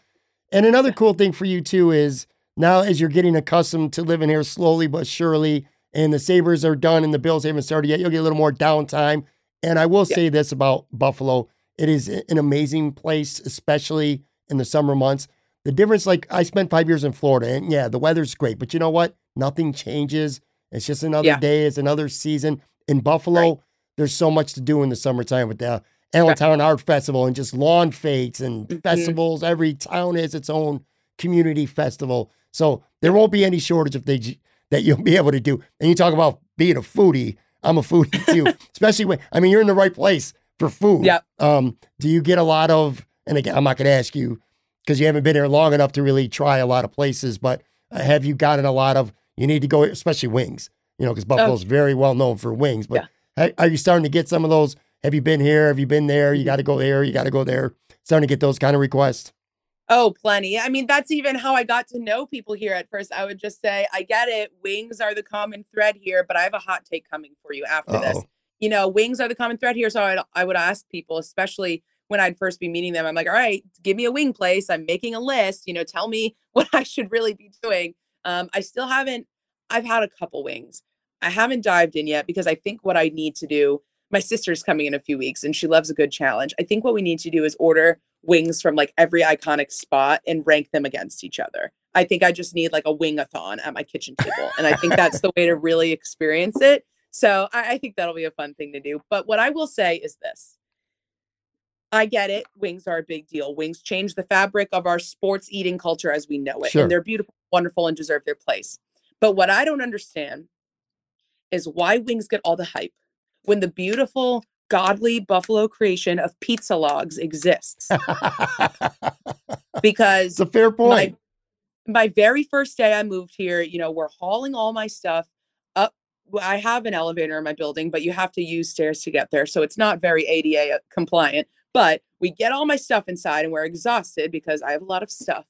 And another cool thing for you too is now as you're getting accustomed to living here slowly but surely, and the Sabres are done and the Bills haven't started yet, you'll get a little more downtime. And I will say this about Buffalo: it is an amazing place, especially in the summer months. The difference, like I spent five years in Florida, and yeah, the weather's great, but you know what? Nothing changes. It's just another Yeah. day. It's another season. In Buffalo, Right. There's so much to do in the summertime with the Allentown Art Festival and just lawn fates and Mhm. festivals. Every town has its own community festival. So there won't be any shortage of things that you'll be able to do. And you talk about being a foodie. I'm a foodie too, especially when, I mean, you're in the right place for food. Yep. Um, do you get a lot of, and again, I'm not going to ask you because you haven't been here long enough to really try a lot of places, but uh, have you gotten a lot of, you need to go, especially wings, you know, because Buffalo's very well known for wings, but ha- are you starting to get some of those? Have you been here? Have you been there? You got to go there. You got to go there. Starting to get those kind of requests. Oh, plenty. I mean, that's even how I got to know people here at first. I would just say, I get it. Wings are the common thread here, but I have a hot take coming for you after this. Uh-oh. You know, wings are the common thread here. So I, I would ask people, especially when I'd first be meeting them, I'm like, all right, give me a wing place. I'm making a list. You know, tell me what I should really be doing. Um, I still haven't, I've had a couple wings. I haven't dived in yet because I think what I need to do, my sister's coming in a few weeks and she loves a good challenge. I think what we need to do is order wings from like every iconic spot and rank them against each other. I think I just need like a wingathon at my kitchen table. And I think that's the way to really experience it. So I, I think that'll be a fun thing to do. But what I will say is this I get it. Wings are a big deal. Wings change the fabric of our sports eating culture as we know it. Sure. And they're beautiful, wonderful, and deserve their place. But what I don't understand is why wings get all the hype when the beautiful, godly buffalo creation of pizza logs exists. Because it's a fair point. my my very first day I moved here, you know, we're hauling all my stuff up. I have an elevator in my building, but you have to use stairs to get there. So it's not very ADA uh, compliant. But we get all my stuff inside and we're exhausted because I have a lot of stuff.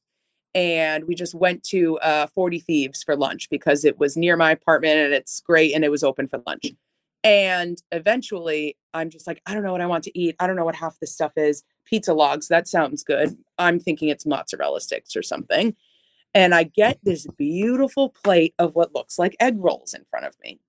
And we just went to uh, 40 Thieves for lunch because it was near my apartment and it's great and it was open for lunch. And eventually I'm just like, I don't know what I want to eat. I don't know what half this stuff is. Pizza logs, that sounds good. I'm thinking it's mozzarella sticks or something. And I get this beautiful plate of what looks like egg rolls in front of me.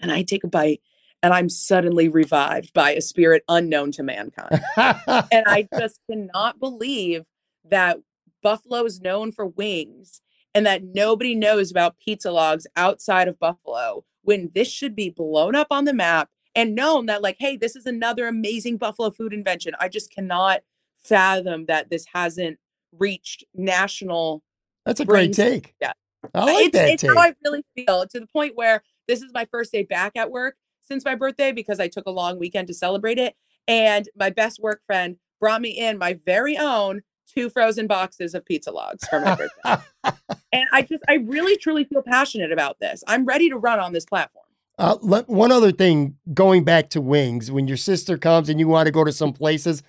And I take a bite and I'm suddenly revived by a spirit unknown to mankind. and I just cannot believe that Buffalo is known for wings and that nobody knows about pizza logs outside of Buffalo when this should be blown up on the map and known that, like, hey, this is another amazing Buffalo food invention. I just cannot fathom that this hasn't reached national. That's a great take. yeah. I like it's that it's take. how I really feel to the point where this is my first day back at work since my birthday because I took a long weekend to celebrate it. And my best work friend brought me in my very own two frozen boxes of pizza logs for my birthday. and I just, I really truly feel passionate about this. I'm ready to run on this platform. Uh, let, one other thing, going back to wings, when your sister comes and you want to go to some places,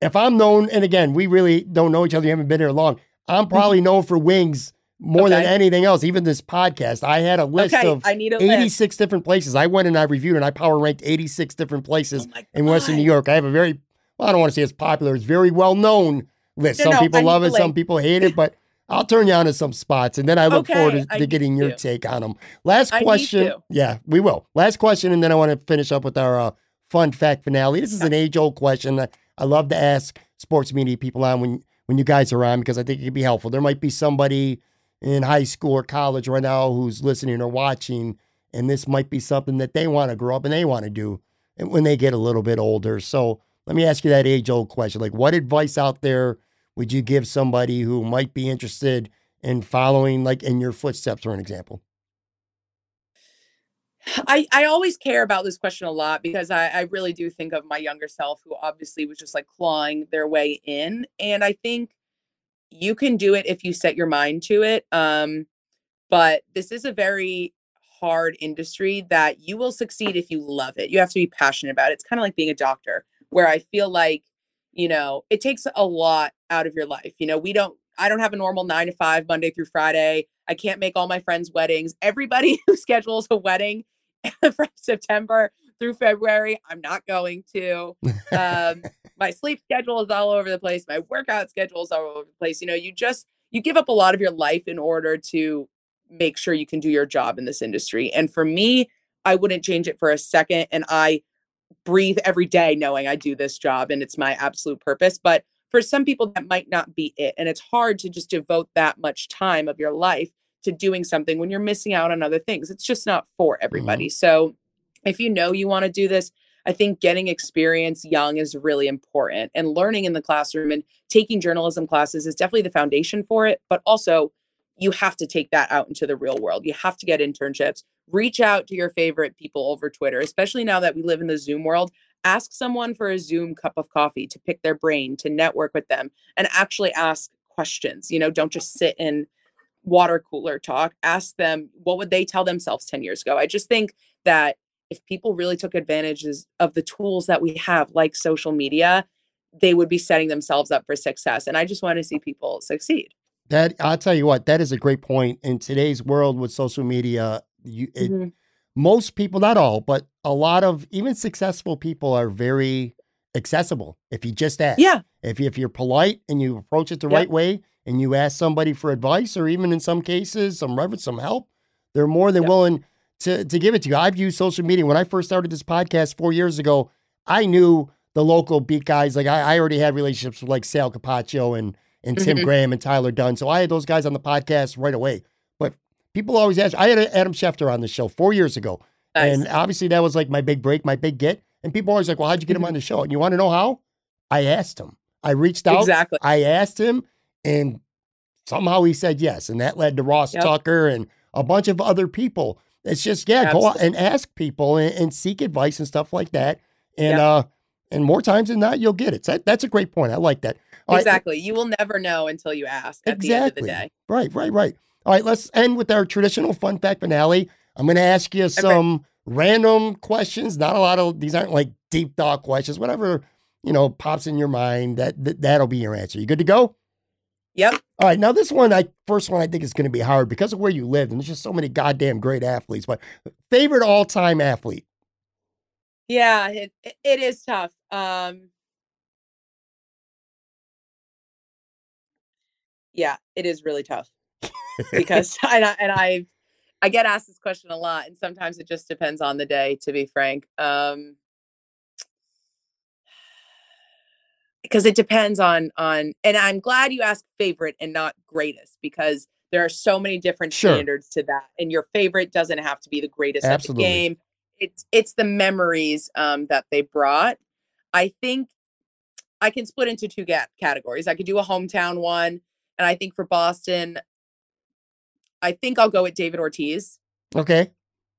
if I'm known, and again, we really don't know each other, you haven't been here long. I'm probably known for wings more than Mm-hmm. Anything else. Even this podcast, I had a list okay, of I need a list. 86 different places. I went and I reviewed and I power ranked 86 different places Oh in Western New York. I have a very, well, I don't want to say it's popular, it's very well known list. No, some no, people I love it, some people hate it, but I'll turn you on to some spots and then I look forward to, to getting your to. take on them. Last question. Yeah, we will. Last question, and then I want to finish up with our uh, fun fact finale. This is an age old question that I love to ask sports media people on when, when you guys are on because I think it could be helpful. There might be somebody in high school or college right now who's listening or watching, and this might be something that they want to grow up and they want to do when they get a little bit older. So let me ask you that age old question. Like, what advice out there would you give somebody who might be interested in following, like, in your footsteps, for an example? I, I always care about this question a lot because I, I really do think of my younger self who obviously was just like clawing their way in. And I think you can do it if you set your mind to it. Um, but this is a very hard industry that you will succeed if you love it. You have to be passionate about it. It's kind of like being a doctor, where I feel like, you know, it takes a lot out of your life. You know, we don't, I don't have a normal nine to five Monday through Friday. I can't make all my friends' weddings. Everybody who schedules a wedding from September through February, I'm not going to. Um, my sleep schedule is all over the place. My workout schedule is all over the place. You know, you just you give up a lot of your life in order to make sure you can do your job in this industry. And for me, I wouldn't change it for a second. And I breathe every day knowing I do this job and it's my absolute purpose. But for some people, that might not be it. And it's hard to just devote that much time of your life to doing something when you're missing out on other things. It's just not for mm-hmm. everybody. So if you know you want to do this, I think getting experience young is really important and learning in the classroom and taking journalism classes is definitely the foundation for it. But also, you have to take that out into the real world. You have to get internships. Reach out to your favorite people over Twitter, especially now that we live in the Zoom world. Ask someone for a Zoom cup of coffee to pick their brain, to network with them, and actually ask questions. You know, don't just sit in water cooler talk. Ask them what would they tell themselves 10 years ago. I just think that if people really took advantages of the tools that we have, like social media, they would be setting themselves up for success. And I just want to see people succeed. That I'll tell you what, that is a great point. In today's world with social media, you it, mm-hmm. most people, not all, but a lot of even successful people are very accessible. If you just ask, yeah. If if you're polite and you approach it the yep. right way, and you ask somebody for advice, or even in some cases, some reference, some help, they're more than yep. willing to to give it to you. I've used social media when I first started this podcast four years ago. I knew the local beat guys. Like I, I already had relationships with like Sal Capaccio and and Tim mm-hmm. Graham and Tyler Dunne. So I had those guys on the podcast right away. People always ask. I had Adam Schefter on the show four years ago, nice. and obviously that was like my big break, my big get. And people always like, "Well, how'd you get him on the show?" And you want to know how? I asked him. I reached out. Exactly. I asked him, and somehow he said yes, and that led to Ross yep. Tucker and a bunch of other people. It's just yeah, Absolutely. go out and ask people and, and, seek advice and stuff like that. And uh, and more times than not, you'll get it. That, that's a great point. I like that. All exactly. Right. You will never know until you ask. At exactly. the end of the day. Right. Right. Right. All right. Let's end with our traditional fun fact finale. I'm going to ask you some okay. random questions. Not a lot of these aren't like deep thought questions. Whatever you know pops in your mind. That, that that'll be your answer. You good to go? Yep. All right. Now this one, I first one, I think is going to be hard because of where you live, and there's just so many goddamn great athletes. But favorite all time athlete? Yeah, it it is tough. Um. Yeah, it is really tough because and I, and I I get asked this question a lot, and sometimes it just depends on the day. To be frank, um, because it depends on on and i'm glad you asked favorite and not greatest because there are so many different sure. standards to that and your favorite doesn't have to be the greatest Absolutely. at the game it's it's the memories um, that they brought i think i can split into two ga- categories i could do a hometown one and i think for boston i think i'll go with david ortiz okay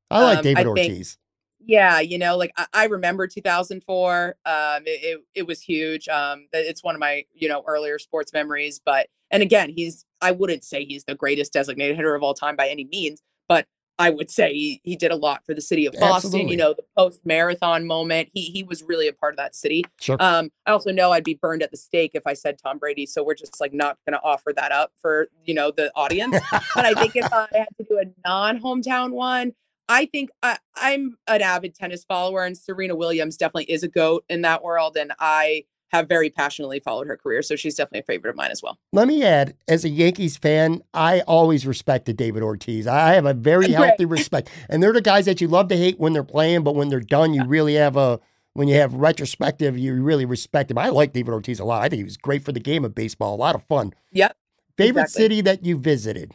i like um, david I ortiz think, yeah, you know, like I, I remember 2004. Um, it, it, it was huge. Um, it's one of my you know earlier sports memories. But and again, he's I wouldn't say he's the greatest designated hitter of all time by any means, but I would say he, he did a lot for the city of Boston. Absolutely. You know, the post marathon moment. He he was really a part of that city. Sure. Um, I also know I'd be burned at the stake if I said Tom Brady. So we're just like not going to offer that up for you know the audience. but I think if I had to do a non hometown one, I think I, I'm an avid tennis follower, and Serena Williams definitely is a goat in that world, and I have very passionately followed her career, so she's definitely a favorite of mine as well. Let me add, as a Yankees fan, I always respected David Ortiz. I have a very healthy respect, and they're the guys that you love to hate when they're playing, but when they're done, you really have a when you have retrospective, you really respect him. I like David Ortiz a lot. I think he was great for the game of baseball. A lot of fun. Yep. Favorite exactly. city that you visited?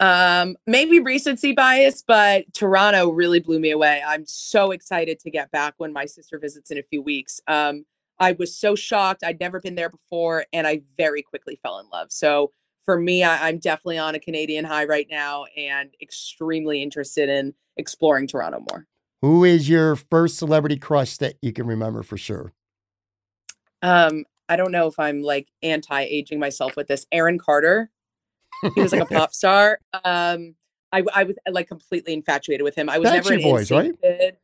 Um, maybe recency bias, but Toronto really blew me away. I'm so excited to get back when my sister visits in a few weeks. Um, I was so shocked. I'd never been there before, and I very quickly fell in love. So for me, I, I'm definitely on a Canadian high right now and extremely interested in exploring Toronto more. Who is your first celebrity crush that you can remember for sure? Um, I don't know if I'm like anti aging myself with this. Aaron Carter. He was like a pop star. Um, I, I was like completely infatuated with him. I was That's never an boys, right? Kid.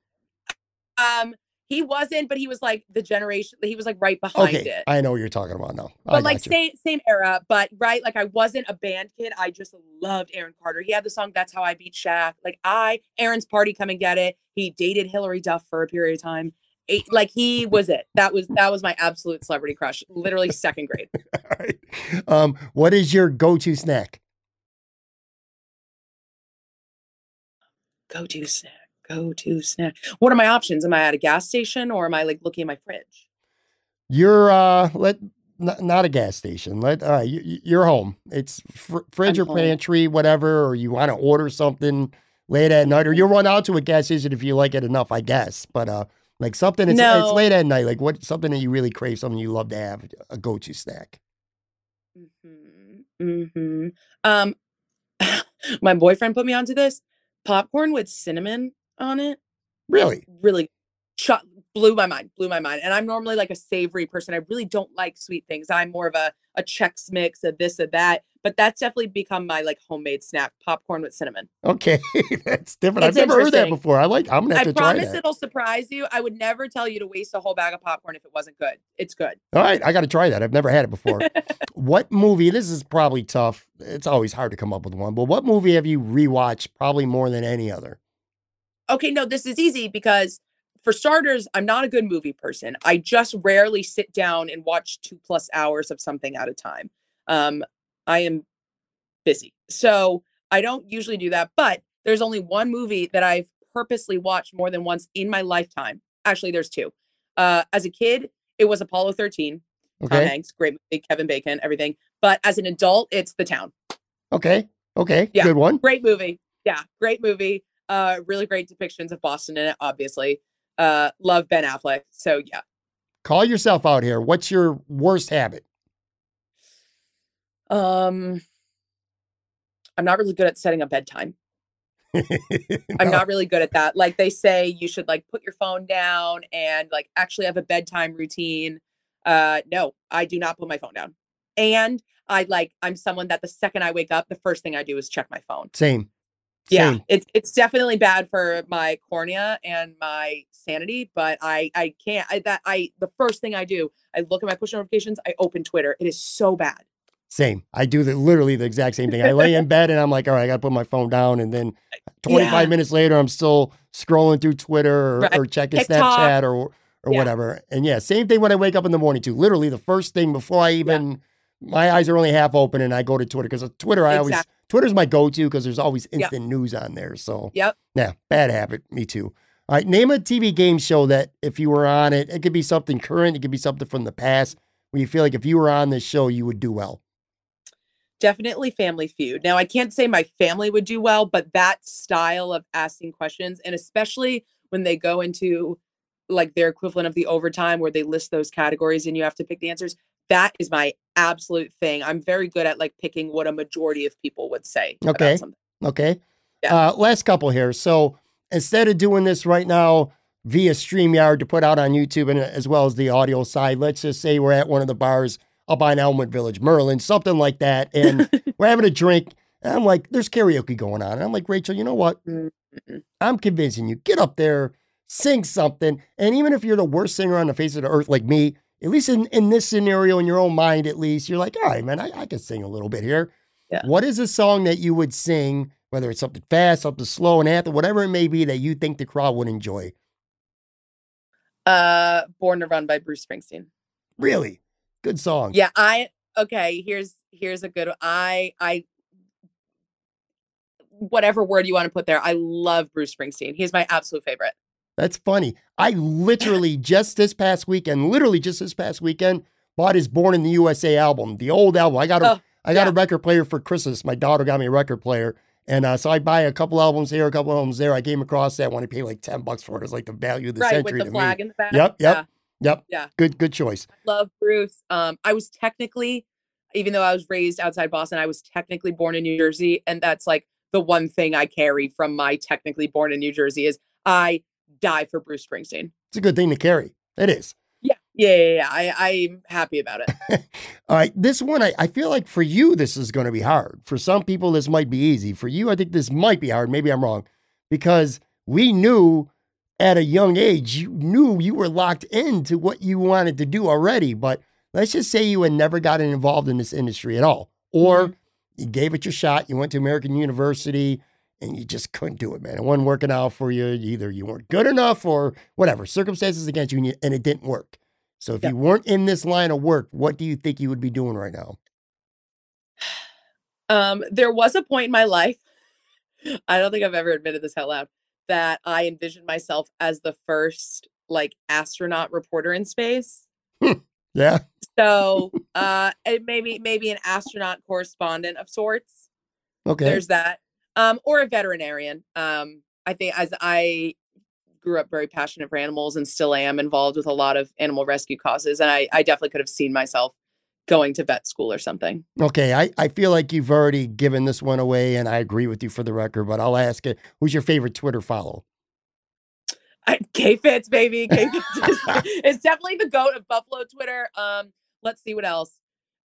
Um, he wasn't, but he was like the generation. He was like right behind okay, it. I know what you're talking about now. But like same same era, but right, like I wasn't a band kid. I just loved Aaron Carter. He had the song "That's How I Beat Shaq." Like I, Aaron's party, come and get it. He dated Hilary Duff for a period of time like he was it. That was that was my absolute celebrity crush. Literally second grade. All right. Um, what is your go-to snack? Go-to snack. Go-to snack. What are my options? Am I at a gas station or am I like looking at my fridge? You're uh let not, not a gas station. Let all right, you, you're home. It's fr- fridge I'm or home. pantry, whatever, or you want to order something late at night, or you'll run out to a gas station if you like it enough, I guess. But uh, Like something it's, it's late at night. Like what something that you really crave, something you love to have, a go-to snack. hmm hmm Um, my boyfriend put me onto this popcorn with cinnamon on it. Really? Really, shot blew my mind. Blew my mind. And I'm normally like a savory person. I really don't like sweet things. I'm more of a a Chex Mix, a this, a that. But that's definitely become my like homemade snack: popcorn with cinnamon. Okay. That's different. It's I've never heard that before. I like I'm gonna have I to try promise it'll surprise you. I would never tell you to waste a whole bag of popcorn if it wasn't good. It's good. All right, I gotta try that. I've never had it before. what movie? This is probably tough. It's always hard to come up with one, but what movie have you rewatched probably more than any other? Okay, no, this is easy because for starters, I'm not a good movie person. I just rarely sit down and watch two plus hours of something at a time. Um, I am busy. So I don't usually do that, but there's only one movie that I've purposely watched more than once in my lifetime. Actually, there's two. Uh, as a kid, it was Apollo 13, Tom Okay. Hanks, great movie, Kevin Bacon, everything. But as an adult, it's The Town. Okay. Okay. Yeah. Good one. great movie. Yeah, great movie. Uh, really great depictions of Boston in it, obviously. Uh, love Ben Affleck. So yeah. Call yourself out here. What's your worst habit? Um, I'm not really good at setting a bedtime. I'm not really good at that. Like they say, you should like put your phone down and like actually have a bedtime routine. Uh, no, I do not put my phone down. And I like I'm someone that the second I wake up, the first thing I do is check my phone. Same. Yeah, Same. it's it's definitely bad for my cornea and my sanity, but I I can't I that I the first thing I do, I look at my push notifications, I open Twitter. It is so bad. Same. I do the literally the exact same thing. I lay in bed and I'm like, all right, I gotta put my phone down, and then 25 Yeah. minutes later, I'm still scrolling through Twitter or, Right. or checking TikTok. Snapchat or or Yeah. whatever. And yeah, same thing when I wake up in the morning too. Literally, the first thing before I even my eyes are only half open and I go to Twitter because uh, Twitter I always Exact- Twitter's my go-to because there's always Yep. instant news on there. So Yep. yeah, bad habit. Me too. All right, name a TV game show that if you were on it, it could be something current, it could be something from the past, where you feel like if you were on this show, you would do well. Definitely Family Feud. Now I can't say my family would do well, but that style of asking questions, and especially when they go into like their equivalent of the overtime where they list those categories and you have to pick the answers. That is my absolute thing. I'm very good at like picking what a majority of people would say. Okay. Okay. Yeah. Uh, last couple here. So instead of doing this right now via StreamYard to put out on YouTube and as well as the audio side, let's just say we're at one of the bars up on Elmwood Village, Merlin, something like that. And we're having a drink. And I'm like, there's karaoke going on. And I'm like, Rachel, you know what? Mm, I'm convincing you. Get up there, sing something. And even if you're the worst singer on the face of the earth like me, at least in, in this scenario, in your own mind, at least, you're like, all right, man, I, I can sing a little bit here. Yeah. What is a song that you would sing, whether it's something fast, something slow, an anthem, whatever it may be, that you think the crowd would enjoy? Uh, Born to Run by Bruce Springsteen. Really? Good song. Yeah, I okay, here's here's a good I I whatever word you want to put there. I love Bruce Springsteen. He's my absolute favorite. That's funny. I literally just this past weekend, literally just this past weekend, bought his Born in the USA album, the old album. I got a Oh, I got yeah. a record player for Christmas. My daughter got me a record player. And uh, so I buy a couple albums here, a couple albums there. I came across that one. I paid like 10 bucks for it. It's like the value of the right, century with the flag me. in the back. Yep, yep. Yeah, Yep. Yeah. Good, good choice. love Bruce. Um, I was technically, even though I was raised outside Boston, I was technically born in New Jersey, and that's like the one thing I carry from my technically born in New Jersey is I die for Bruce Springsteen. It's a good thing to carry. It is. Yeah, yeah, yeah. yeah. I I'm happy about it. All right. This one, I, I feel like for you, this is going to be hard. For some people, this might be easy. For you, I think this might be hard. Maybe I'm wrong because we knew at a young age, you knew you were locked into what you wanted to do already. But let's just say you had never gotten involved in this industry at all, or mm-hmm. you gave it your shot. You went to American University and you just couldn't do it, man. It wasn't working out for you. Either you weren't good enough or whatever, circumstances against you, and, you, and it didn't work. So if Yeah. you weren't in this line of work, what do you think you would be doing right now? Um, there was a point in my life, I don't think I've ever admitted this out loud, that I envisioned myself as the first like astronaut reporter in space. Yeah. So uh maybe maybe an astronaut correspondent of sorts. Okay. There's that. Um, or a veterinarian. Um, I think as I grew up very passionate for animals and still am involved with a lot of animal rescue causes. And I, I definitely could have seen myself going to vet school or something. Okay, I, I feel like you've already given this one away, and I agree with you for the record, but I'll ask it. Who's your favorite Twitter follow? K Fitz, baby. K Fitz is, is definitely the goat of Buffalo Twitter. Um, let's see what else.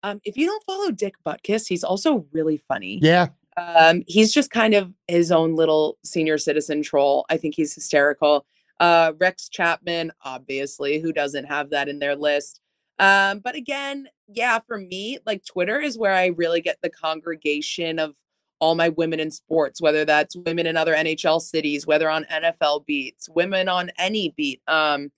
Um, if you don't follow Dick Butkus, he's also really funny. Yeah. Um, he's just kind of his own little senior citizen troll. I think he's hysterical. Uh, Rex Chapman, obviously, who doesn't have that in their list? Um, but again, yeah, for me, like Twitter is where I really get the congregation of all my women in sports, whether that's women in other NHL cities, whether on NFL beats, women on any beat. Um,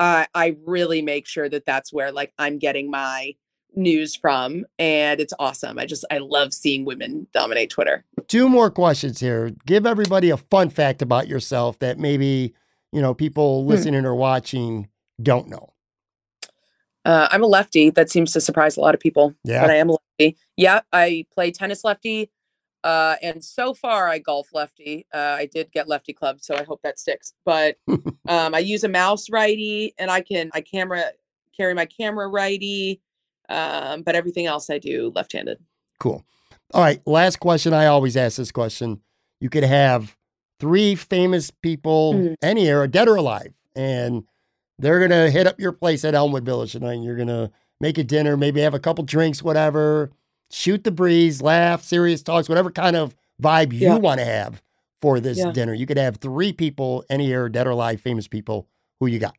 uh, I really make sure that that's where like I'm getting my news from, and it's awesome. I just I love seeing women dominate Twitter. Two more questions here. Give everybody a fun fact about yourself that maybe you know people Hmm. listening or watching don't know. Uh, I'm a lefty. That seems to surprise a lot of people. Yeah. But I am a lefty. Yeah, I play tennis lefty. Uh, and so far I golf lefty. Uh, I did get lefty club, so I hope that sticks. But um, I use a mouse righty and I can I camera carry my camera righty. Um, but everything else I do left-handed. Cool. All right. Last question. I always ask this question. You could have three famous people, Mhm. any era, dead or alive, and they're going to hit up your place at Elmwood Village tonight. And you're going to make a dinner, maybe have a couple drinks, whatever, shoot the breeze, laugh, serious talks, whatever kind of vibe Yeah. you want to have for this Yeah. dinner. You could have three people, any era, dead or alive, famous people. Who you got?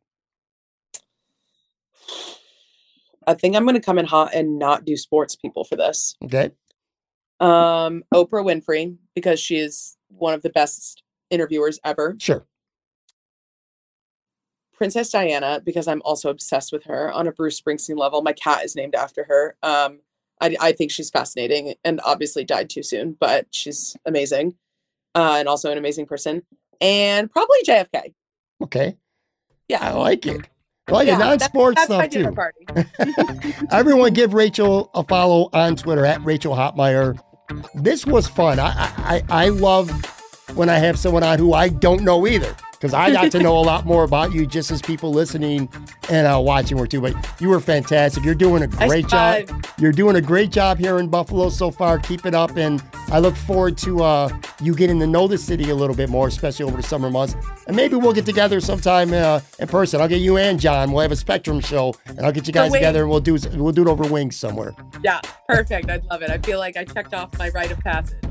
I think I'm gonna come in hot and not do sports people for this. Okay. Um, Oprah Winfrey, because she is one of the best interviewers ever. Sure. Princess Diana because I'm also obsessed with her on a Bruce Springsteen level. My cat is named after her. Um, I, I think she's fascinating and obviously died too soon, but she's amazing uh, and also an amazing person. And probably JFK. Okay. Yeah. I like it. Like Yeah, non sports stuff too. party. Everyone give Rachel a follow on Twitter at Rachel Hotmeyer. This was fun. I, I, I love when I have someone on who I don't know either because I got to know a lot more about you just as people listening and uh, watching were too. But you were fantastic. You're doing a great job. You're doing a great job here in Buffalo so far. Keep it up. And I look forward to uh, you getting to know the city a little bit more, especially over the summer months. And maybe we'll get together sometime uh, in person. I'll get you and John. We'll have a Spectrum show, and I'll get you guys together, and we'll do we'll do it over wings somewhere. Yeah, perfect. I'd love it. I feel like I checked off my rite of passage.